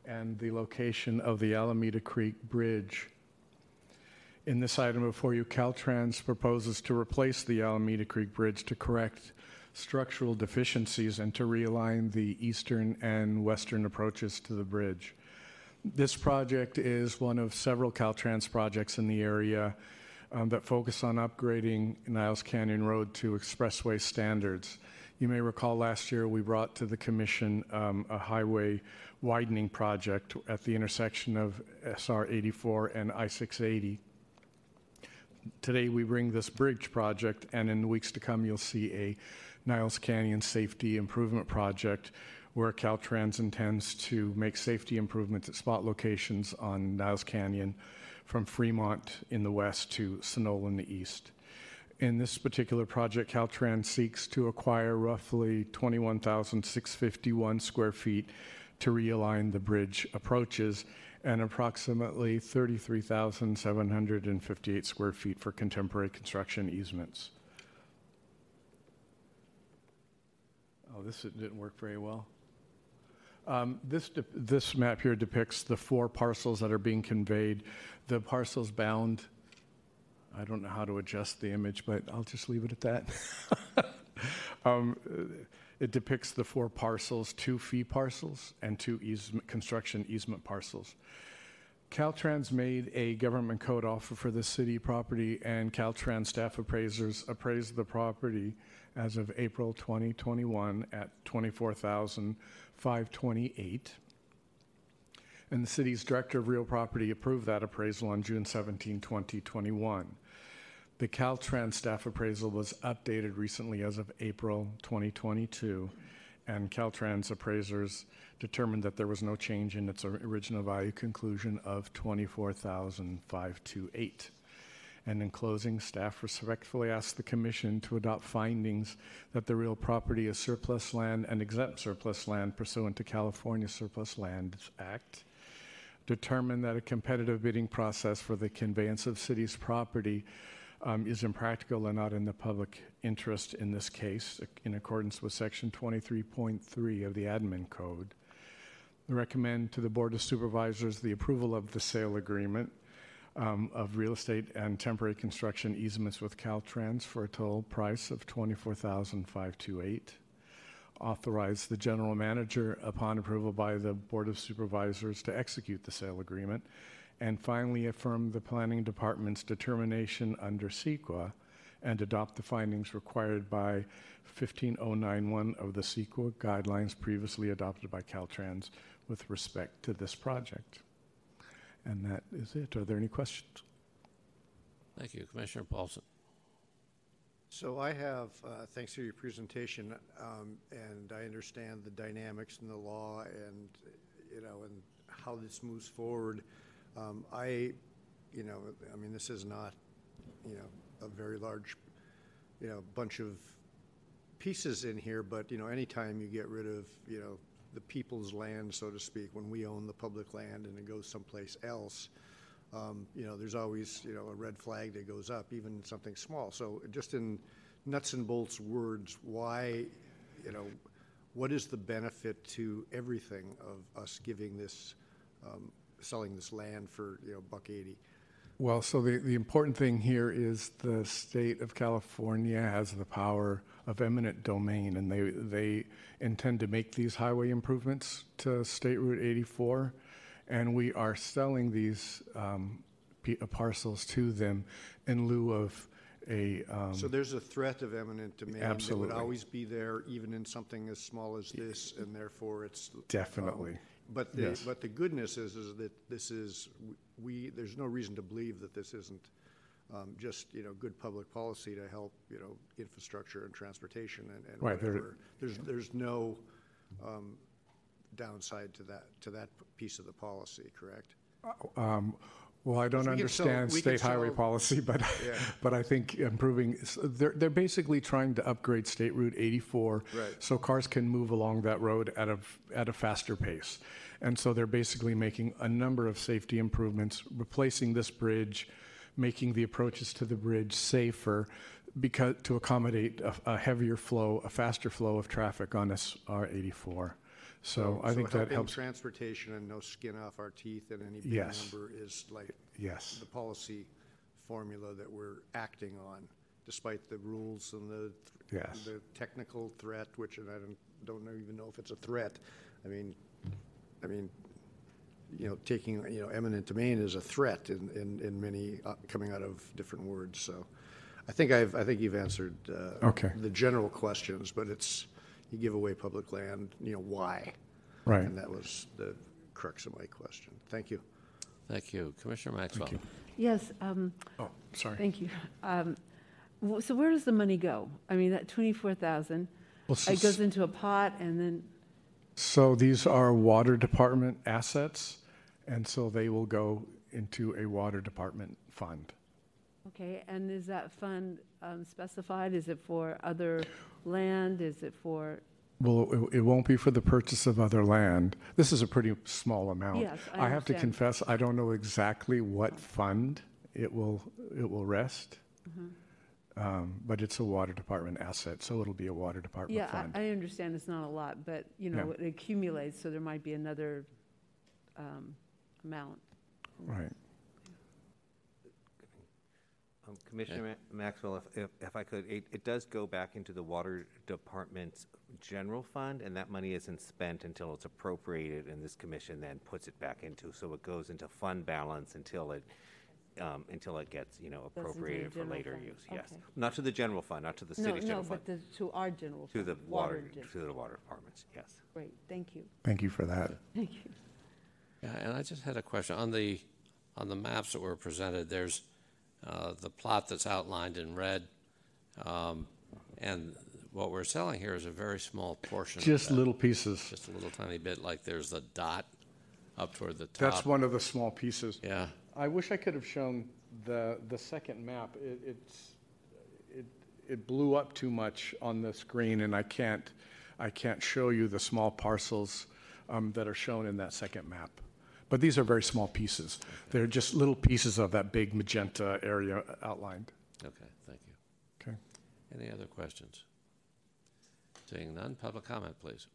and the location of the Alameda Creek Bridge. In this item before you, Caltrans proposes to replace the Alameda Creek Bridge to correct structural deficiencies and to realign the eastern and western approaches to the bridge. This project is one of several Caltrans projects in the area that focus on upgrading Niles Canyon Road to expressway standards. You may recall last year we brought to the commission um, a highway widening project at the intersection of SR 84 and I 680. Today we bring this bridge project, and in the weeks to come you'll see a Niles Canyon Safety Improvement Project where Caltrans intends to make safety improvements at spot locations on Niles Canyon from Fremont in the west to Sunol in the east. In this particular project, Caltrans seeks to acquire roughly 21,651 square feet to realign the bridge approaches and approximately 33,758 square feet for contemporary construction easements. Oh, this didn't work very well. Um, This, this map here depicts the four parcels that are being conveyed. The parcels bound, I don't know how to adjust the image, but I'll just leave it at that. Um, It depicts the four parcels, two fee parcels and two easement, construction easement parcels. Caltrans made a government code offer for the city property, and Caltrans staff appraisers appraised the property as of April 2021 at 24,528. And the city's director of real property approved that appraisal on June 17, 2021. The Caltrans staff appraisal was updated recently as of April 2022, and Caltrans appraisers determined that there was no change in its original value conclusion of 24,528. And in closing, staff respectfully ask the commission to adopt findings that the real property is surplus land and exempt surplus land pursuant to California Surplus Lands Act. Determine that a competitive bidding process for the conveyance of city's property um, is impractical and not in the public interest in this case, in accordance with Section 23.3 of the Admin Code. Recommend to the Board of Supervisors the approval of the sale agreement um, of real estate and temporary construction easements with Caltrans for a total price of $24,528. Authorize the general manager, upon approval by the Board of Supervisors, to execute the sale agreement and finally affirm the planning department's determination under CEQA and adopt the findings required by 15091 of the CEQA guidelines previously adopted by Caltrans with respect to this project. And that is it. Are there any questions? Thank you. Commissioner Paulson. So I have, uh, thanks for your presentation, um, and I understand the dynamics in the law and, you know, and how this moves forward. Um, I, you know, I mean, this is not, you know, a very large, you know, bunch of pieces in here, but, you know, anytime you get rid of, you know, the people's land, so to speak, when we own the public land and it goes someplace else, um, you know, there's always, you know, a red flag that goes up, even something small. So just in nuts and bolts words, why, you know, what is the benefit to everything of us giving this, um, selling this land for, you know, buck eighty? Well, so the, the important thing here is the state of California has the power of eminent domain, and they, they intend to make these highway improvements to State Route 84, and we are selling these um, uh, parcels to them in lieu of a. Um, So there's a threat of eminent domain that Absolutely. would always be there, even in something as small as this, and therefore it's. um, Definitely. But the, Yes. but the goodness is, is that this is, we, there's no reason to believe that this isn't um, just, you know, good public policy to help, you know, infrastructure and transportation and, and Right, whatever. There's, there's no um, downside to that, to that piece of the policy, correct? Um, Well, I don't can sell- understand state highway sell- policy, but, Yeah. but I think improving, they're, they're basically trying to upgrade State Route 84. Right. So cars can move along that road at a, at a faster pace. And so they're basically making a number of safety improvements, replacing this bridge, making the approaches to the bridge safer because, to accommodate a, a heavier flow, a faster flow of traffic on SR 84. So I think that helping helps. transportation and no skin off our teeth and any big Yes. number is like Yes. the policy formula that we're acting on, despite the rules and the Yes. the technical threat, which and I don't don't know- even know if it's a threat. I mean, I mean, you know, taking you know eminent domain is a threat in in, in many uh, coming out of different words. So, I think I've I think you've answered uh, Okay. the general questions, but it's you give away public land, you know, why? Right. And that was the crux of my question. Thank you. Thank you. Commissioner Maxwell. Yes. um, Oh, sorry. Thank you. Um, w- So where does the money go? I mean, that 24,000, Well, so- it goes into a pot and then, So these are water department assets, and so they will go into a water department fund. okay, and is that fund um, specified? Is it for other land? Is it for, Well, it, it won't be for the purchase of other land. This is a pretty small amount. Yes, I I have to confess, I don't know exactly what fund it will, it will rest. Mhm. Um, but it's a water department asset, so it'll be a water department yeah, fund. I I understand it's not a lot, but, you know, Yeah. it accumulates, so there might be another um, amount. Right. Um, Commissioner Ma- Maxwell, if, if, if I could, it, it does go back into the Water Department's general fund, and that money isn't spent until it's appropriated, and this commission then puts it back into, so it goes into fund balance until it, um, until it gets, you know, the appropriated for general later fund. use, yes. Okay. Not to the general fund, not to the No, city's no, general fund. but the- to our general To fund, the water, district. to the water departments, yes. Great, thank you. Thank you for that. Thank you. Yeah, and I just had a question. On the, on the maps that were presented, there's uh, the plot that's outlined in red. um, And what we're selling here is a very small portion. of Just that. little pieces. Just a little tiny bit, like there's the dot up toward the top. That's one of the small pieces. Yeah. I wish I could have shown the, the second map. It, it's, it, it blew up too much on the screen and I can't, I can't show you the small parcels um, that are shown in that second map. But these are very small pieces. They're just little pieces of that big magenta area outlined. Okay, thank you. Okay. Any other questions? Seeing none, public comment, please.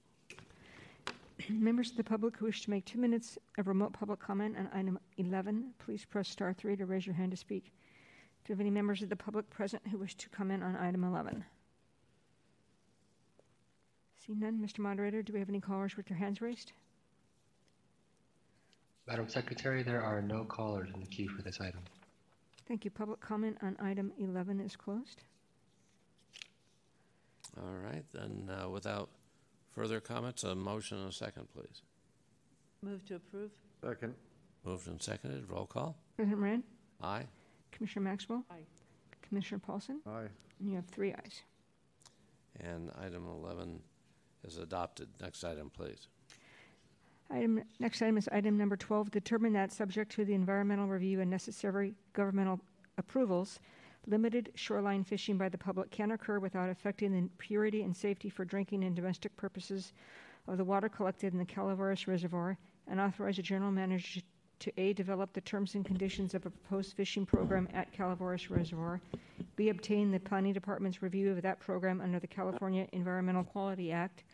Members of the public who wish to make two minutes of remote public comment on item 11, please press star three to raise your hand to speak. Do you have any members of the public present who wish to comment on item 11? See none. Mr. Moderator, do we have any callers with their hands raised? Madam Secretary, there are no callers in the queue for this item. Thank you. Public comment on item 11 is closed. All right, then, uh, without further comments, a motion and a second, please. Move to approve? Second. Moved and seconded, roll call. President Moran? Aye. Commissioner Maxwell? Aye. Commissioner Paulson? Aye. And you have three ayes. And item 11 is adopted. Next item, please. Item, next item is item number 12, determine that subject to the environmental review and necessary governmental approvals, limited shoreline fishing by the public can occur without affecting the purity and safety for drinking and domestic purposes of the water collected in the Calaveras Reservoir, and authorize the general manager to A, develop the terms and conditions of a proposed fishing program at Calaveras Reservoir, B, obtain the planning department's review of that program under the California Environmental Quality Act,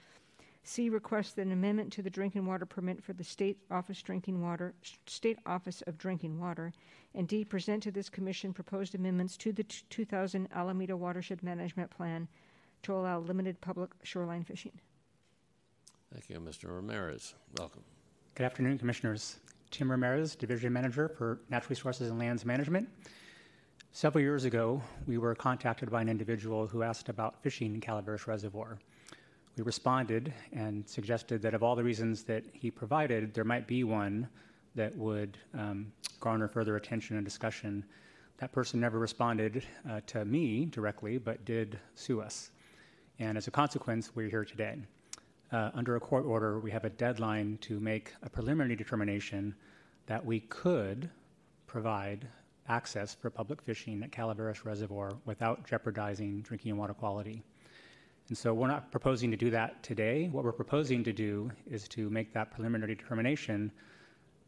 C, requests an amendment to the drinking water permit for the State Office Drinking Water, State Office of Drinking Water, and D, present to this commission proposed amendments to the t- 2000 Alameda Watershed Management Plan to allow limited public shoreline fishing. Thank you, Mr. Ramirez. Welcome. Good afternoon, Commissioners. Tim Ramirez, Division Manager for Natural Resources and Lands Management. Several years ago, we were contacted by an individual who asked about fishing in Calaveras Reservoir. We responded and suggested that of all the reasons that he provided, there might be one that would um, garner further attention and discussion. That person never responded uh, to me directly, but did sue us. And as a consequence, we're here today. Uh, under a court order, we have a deadline to make a preliminary determination that we could provide access for public fishing at Calaveras Reservoir without jeopardizing drinking water quality. And so we're not proposing to do that today. What we're proposing to do is to make that preliminary determination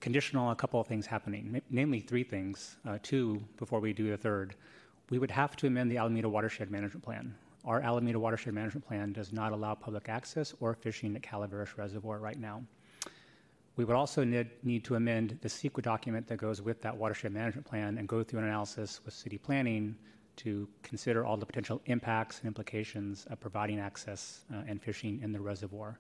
conditional on a couple of things happening, namely three things, uh, two before we do the third. We would have to amend the Alameda Watershed Management Plan. Our Alameda Watershed Management Plan does not allow public access or fishing at Calaveras Reservoir right now. We would also need, need to amend the CEQA document that goes with that watershed management plan and go through an analysis with city planning to consider all the potential impacts and implications of providing access uh, and fishing in the reservoir.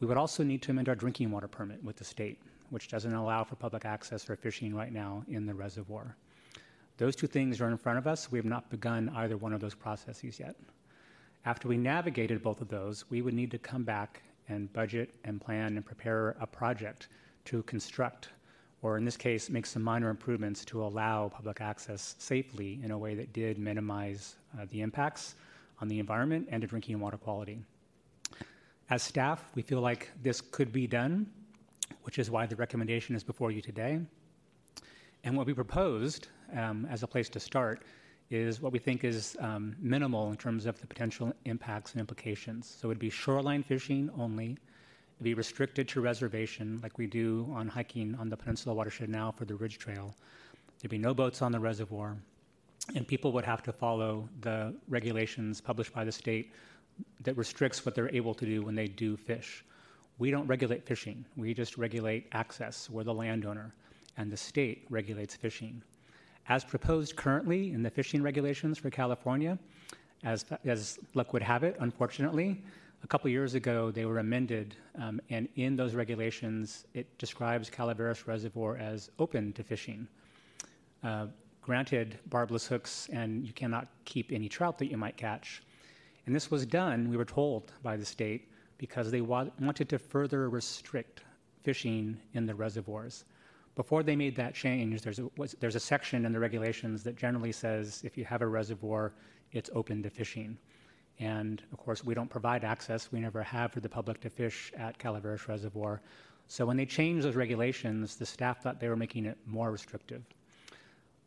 We would also need to amend our drinking water permit with the state, which doesn't allow for public access or fishing right now in the reservoir. Those two things are in front of us. We have not begun either one of those processes yet. After we navigated both of those, we would need to come back and budget and plan and prepare a project to construct, or in this case, make some minor improvements to allow public access safely in a way that did minimize uh, the impacts on the environment and to drinking water quality. As staff, we feel like this could be done, which is why the recommendation is before you today. And what we proposed um, as a place to start is what we think is um, minimal in terms of the potential impacts and implications. So it would be shoreline fishing only. Be restricted to reservation, like we do on hiking on the Peninsula Watershed now for the Ridge Trail. There'd be no boats on the reservoir, and people would have to follow the regulations published by the state that restricts what they're able to do when they do fish. We don't regulate fishing. We just regulate access. We're the landowner, and the state regulates fishing. As proposed currently in the fishing regulations for California, as, as luck would have it, unfortunately, a couple years ago they were amended, um, and in those regulations it describes Calaveras Reservoir as open to fishing. Uh, granted, barbless hooks, and you cannot keep any trout that you might catch. And this was done, we were told by the state, because they wa- wanted to further restrict fishing in the reservoirs. Before they made that change, there's a, was, there's a section in the regulations that generally says if you have a reservoir, it's open to fishing. And of course, we don't provide access, we never have for the public to fish at Calaveras Reservoir. So when they changed those regulations, the staff thought they were making it more restrictive.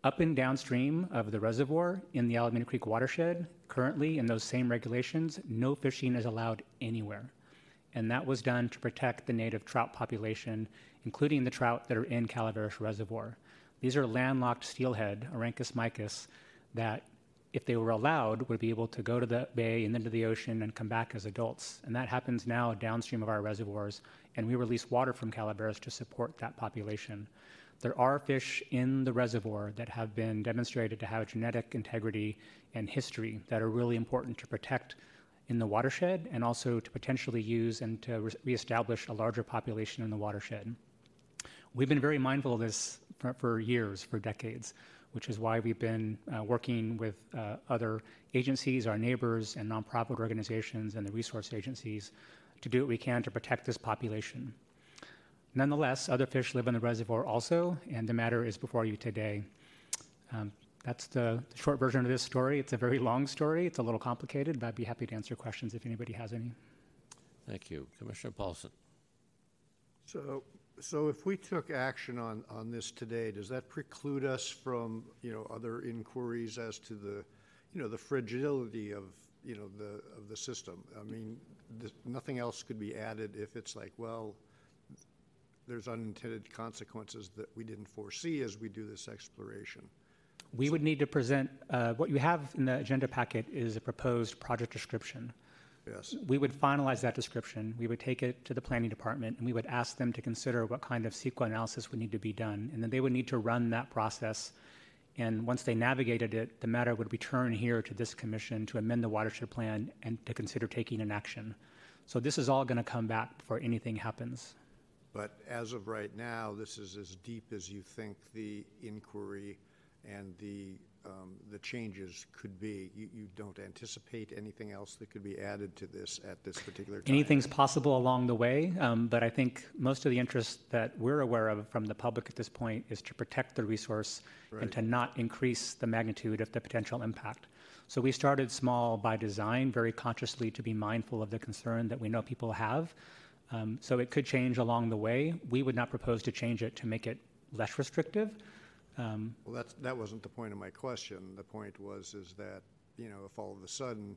Up and downstream of the reservoir in the Alameda Creek watershed, currently in those same regulations, no fishing is allowed anywhere. And that was done to protect the native trout population, including the trout that are in Calaveras Reservoir. These are landlocked steelhead, Oncorhynchus mykiss, that if they were allowed, would be able to go to the bay and into the ocean and come back as adults. And that happens now downstream of our reservoirs, and we release water from Calaveras to support that population. There are fish in the reservoir that have been demonstrated to have genetic integrity and history that are really important to protect in the watershed and also to potentially use and to re- reestablish a larger population in the watershed. We've been very mindful of this for, for years, for decades, which is why we've been uh, working with uh, other agencies, our neighbors, and nonprofit organizations and the resource agencies to do what we can to protect this population. Nonetheless, other fish live in the reservoir also, and the matter is before you today. Um, that's the, the, short version of this story. It's a very long story. It's a little complicated, but I'd be happy to answer questions if anybody has any. Thank you. Commissioner Paulson. So, so if we took action on, on this today, does that preclude us from, you know, other inquiries as to the, you know, the fragility of, you know, the, of the system? I mean, this, nothing else could be added if it's like, well, there's unintended consequences that we didn't foresee as we do this exploration. We would need to present, uh, what you have in the agenda packet is a proposed project description. Yes. We would finalize that description, we would take it to the planning department, and we would ask them to consider what kind of CEQA analysis would need to be done. And then they would need to run that process. And once they navigated it, the matter would return here to this commission to amend the watershed plan and to consider taking an action. So this is all going to come back before anything happens. But as of right now, this is as deep as you think the inquiry and the um, the changes could be. You, you, don't anticipate anything else that could be added to this at this particular time. Anything's possible along the way, um, but I think most of the interest that we're aware of from the public at this point is to protect the resource right. and to not increase the magnitude of the potential impact. So we started small by design, very consciously to be mindful of the concern that we know people have. Um, so it could change along the way. We would not propose to change it to make it less restrictive. Um, well, that's, that wasn't the point of my question. The point was is that you know if all of a sudden,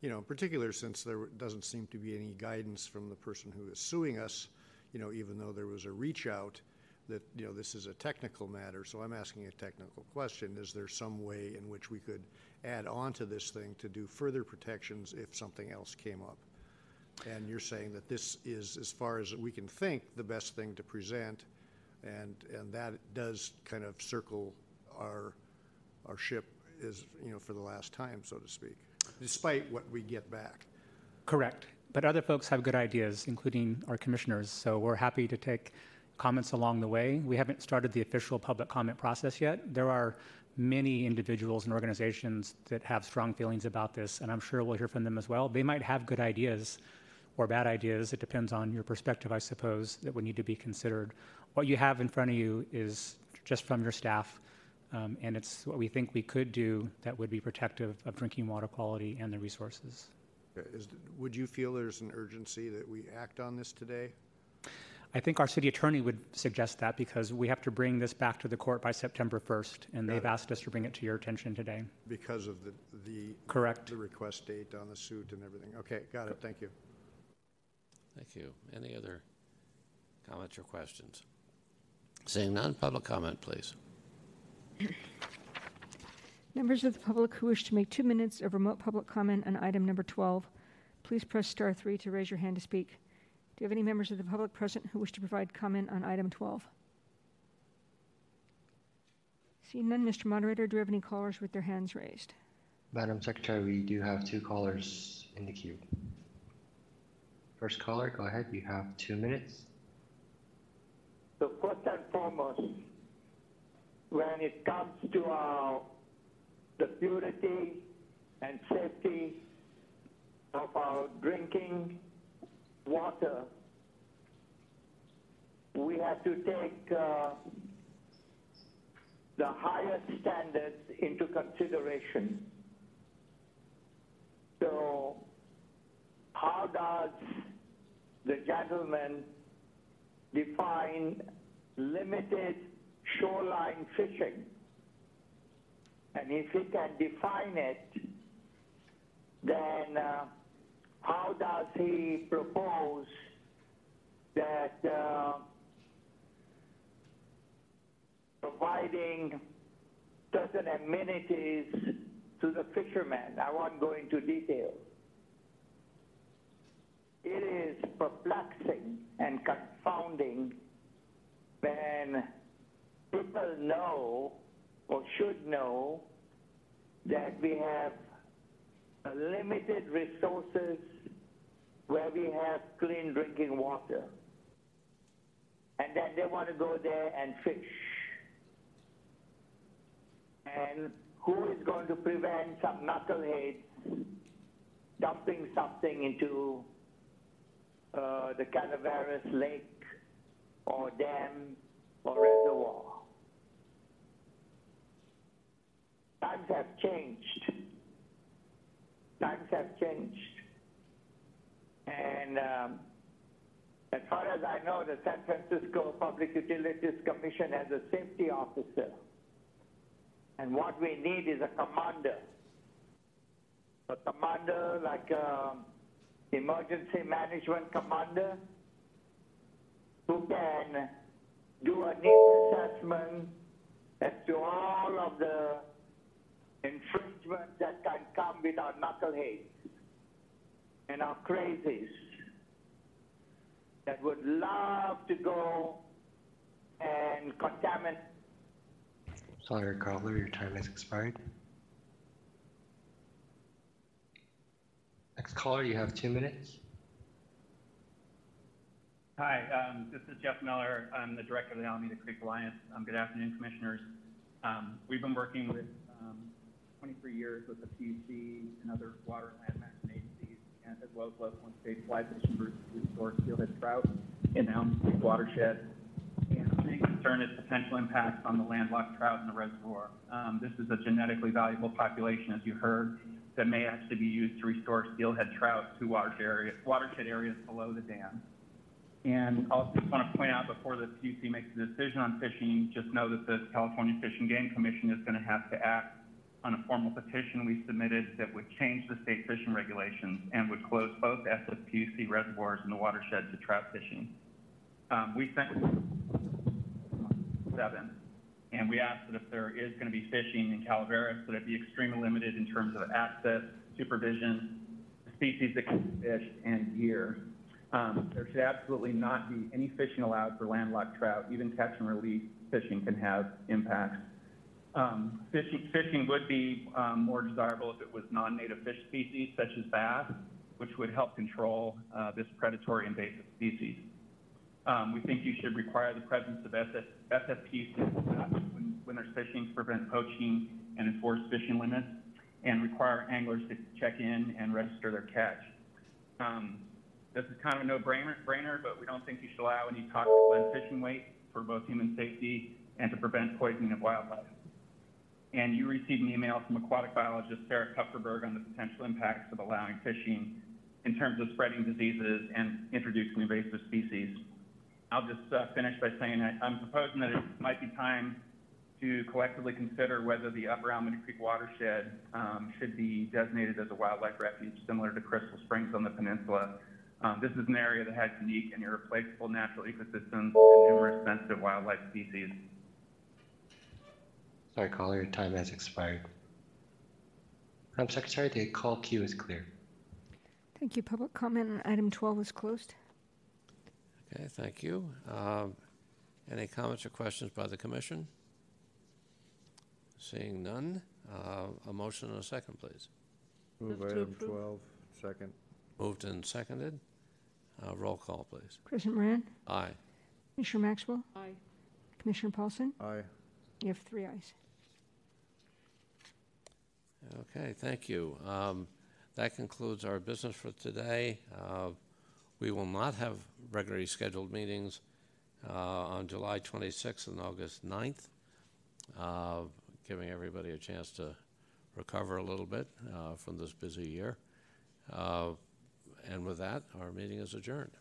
you know, in particular since there doesn't seem to be any guidance from the person who is suing us, you know, even though there was a reach out, that you know this is a technical matter. So I'm asking a technical question: Is there some way in which we could add on to this thing to do further protections if something else came up? And you're saying that this is, as far as we can think, the best thing to present, and and that does kind of circle our our ship is you know for the last time, so to speak, despite what we get back. Correct. But other folks have good ideas, including our commissioners. So we're happy to take comments along the way. We haven't started the official public comment process yet. There are many individuals and organizations that have strong feelings about this, and I'm sure we'll hear from them as well. They might have good ideas or bad ideas. It depends on your perspective, I suppose, that would need to be considered. What you have in front of you is just from your staff, um, and it's what we think we could do that would be protective of drinking water quality and the resources. Is, would you feel there's an urgency that we act on this today? I think our city attorney would suggest that because we have to bring this back to the court by September 1st, and got they've it. asked us to bring it to your attention today. Because of the, the correct the request date on the suit and everything. Okay, got it. Thank you. Thank you. Any other comments or questions? Seeing none, public comment, please. Members of the public who wish to make two minutes of remote public comment on item number 12, please press star 3 to raise your hand to speak. Do you have any members of the public present who wish to provide comment on item 12? Seeing none, Mr. Moderator, do we have any callers with their hands raised? Madam Secretary, we do have two callers in the queue. First caller, go ahead. You have two minutes. So first and foremost, when it comes to our, the purity and safety of our drinking water, we have to take uh, the highest standards into consideration. So how does the gentleman define limited shoreline fishing? And if he can define it, then uh, how does he propose that uh, providing certain amenities to the fishermen? I won't go into detail. It is perplexing and confounding when people know or should know that we have limited resources where we have clean drinking water. And then they want to go there and fish. And who is going to prevent some knuckleheads dumping something into uh, the Calaveras Lake or dam or reservoir? Times have changed. Times have changed. And um, as far as I know, the San Francisco Public Utilities Commission has a safety officer. And what we need is a commander. A commander like um, emergency management commander who can do a needs assessment as to all of the infringements that can come with our knuckleheads and our crazies that would love to go and contaminate. Sorry, caller, your time has expired. Next caller, you have two minutes. Hi, um, this is Jeff Miller. I'm the director of the Alameda Creek Alliance. Um, good afternoon, commissioners. Um, we've been working with um, 23 years with the PUC and other water and land management agencies, and as well as local and state fly fishing groups to restore steelhead trout in the Elm Creek watershed. And our main concern is potential impacts on the landlocked trout in the reservoir. Um, this is a genetically valuable population, as you heard, that may actually be used to restore steelhead trout to watershed, watershed areas below the dam. And I also want to point out before the PUC makes a decision on fishing, just know that the California Fish and Game Commission is going to have to act on a formal petition we submitted that would change the state fishing regulations and would close both SFPUC reservoirs in the watershed to trout fishing. Um, we sent seven, and we asked that if there is going to be fishing in Calaveras, that it be extremely limited in terms of access, supervision, species that can be fished, and gear. Um, there should absolutely not be any fishing allowed for landlocked trout. Even catch and release fishing can have impacts. Um, fishing, fishing would be um, more desirable if it was non-native fish species such as bass, which would help control uh, this predatory invasive species. Um, we think you should require the presence of SF, SFPUC when, when there's fishing to prevent poaching and enforce fishing limits, and require anglers to check in and register their catch. Um, this is kind of a no-brainer, brainer, but we don't think you should allow any toxic lead fishing weight for both human safety and to prevent poisoning of wildlife. And you received an email from aquatic biologist Sarah Kupferberg on the potential impacts of allowing fishing in terms of spreading diseases and introducing invasive species. I'll just uh, finish by saying I, I'm proposing that it might be time to collectively consider whether the Upper Alameda Creek watershed um, should be designated as a wildlife refuge similar to Crystal Springs on the peninsula. Um, this is an area that has unique and irreplaceable natural ecosystems and numerous sensitive wildlife species. Sorry, caller, your time has expired. Madam Secretary, the call queue is clear. Thank you. Public comment on item 12 is closed. Okay, thank you. Um, Any comments or questions by the commission? Seeing none, uh, a motion and a second, please. Move Move to item approve. 12, second. Moved and seconded. Uh, Roll call, please. President Moran, Aye. Commissioner Maxwell, Aye. Commissioner Paulson. Aye. You have three ayes. Okay, thank you. Um, That concludes our business for today. Uh, we will not have regularly scheduled meetings uh, on July 26th and August 9th, uh, giving everybody a chance to recover a little bit uh, from this busy year. Uh, and with that, our meeting is adjourned.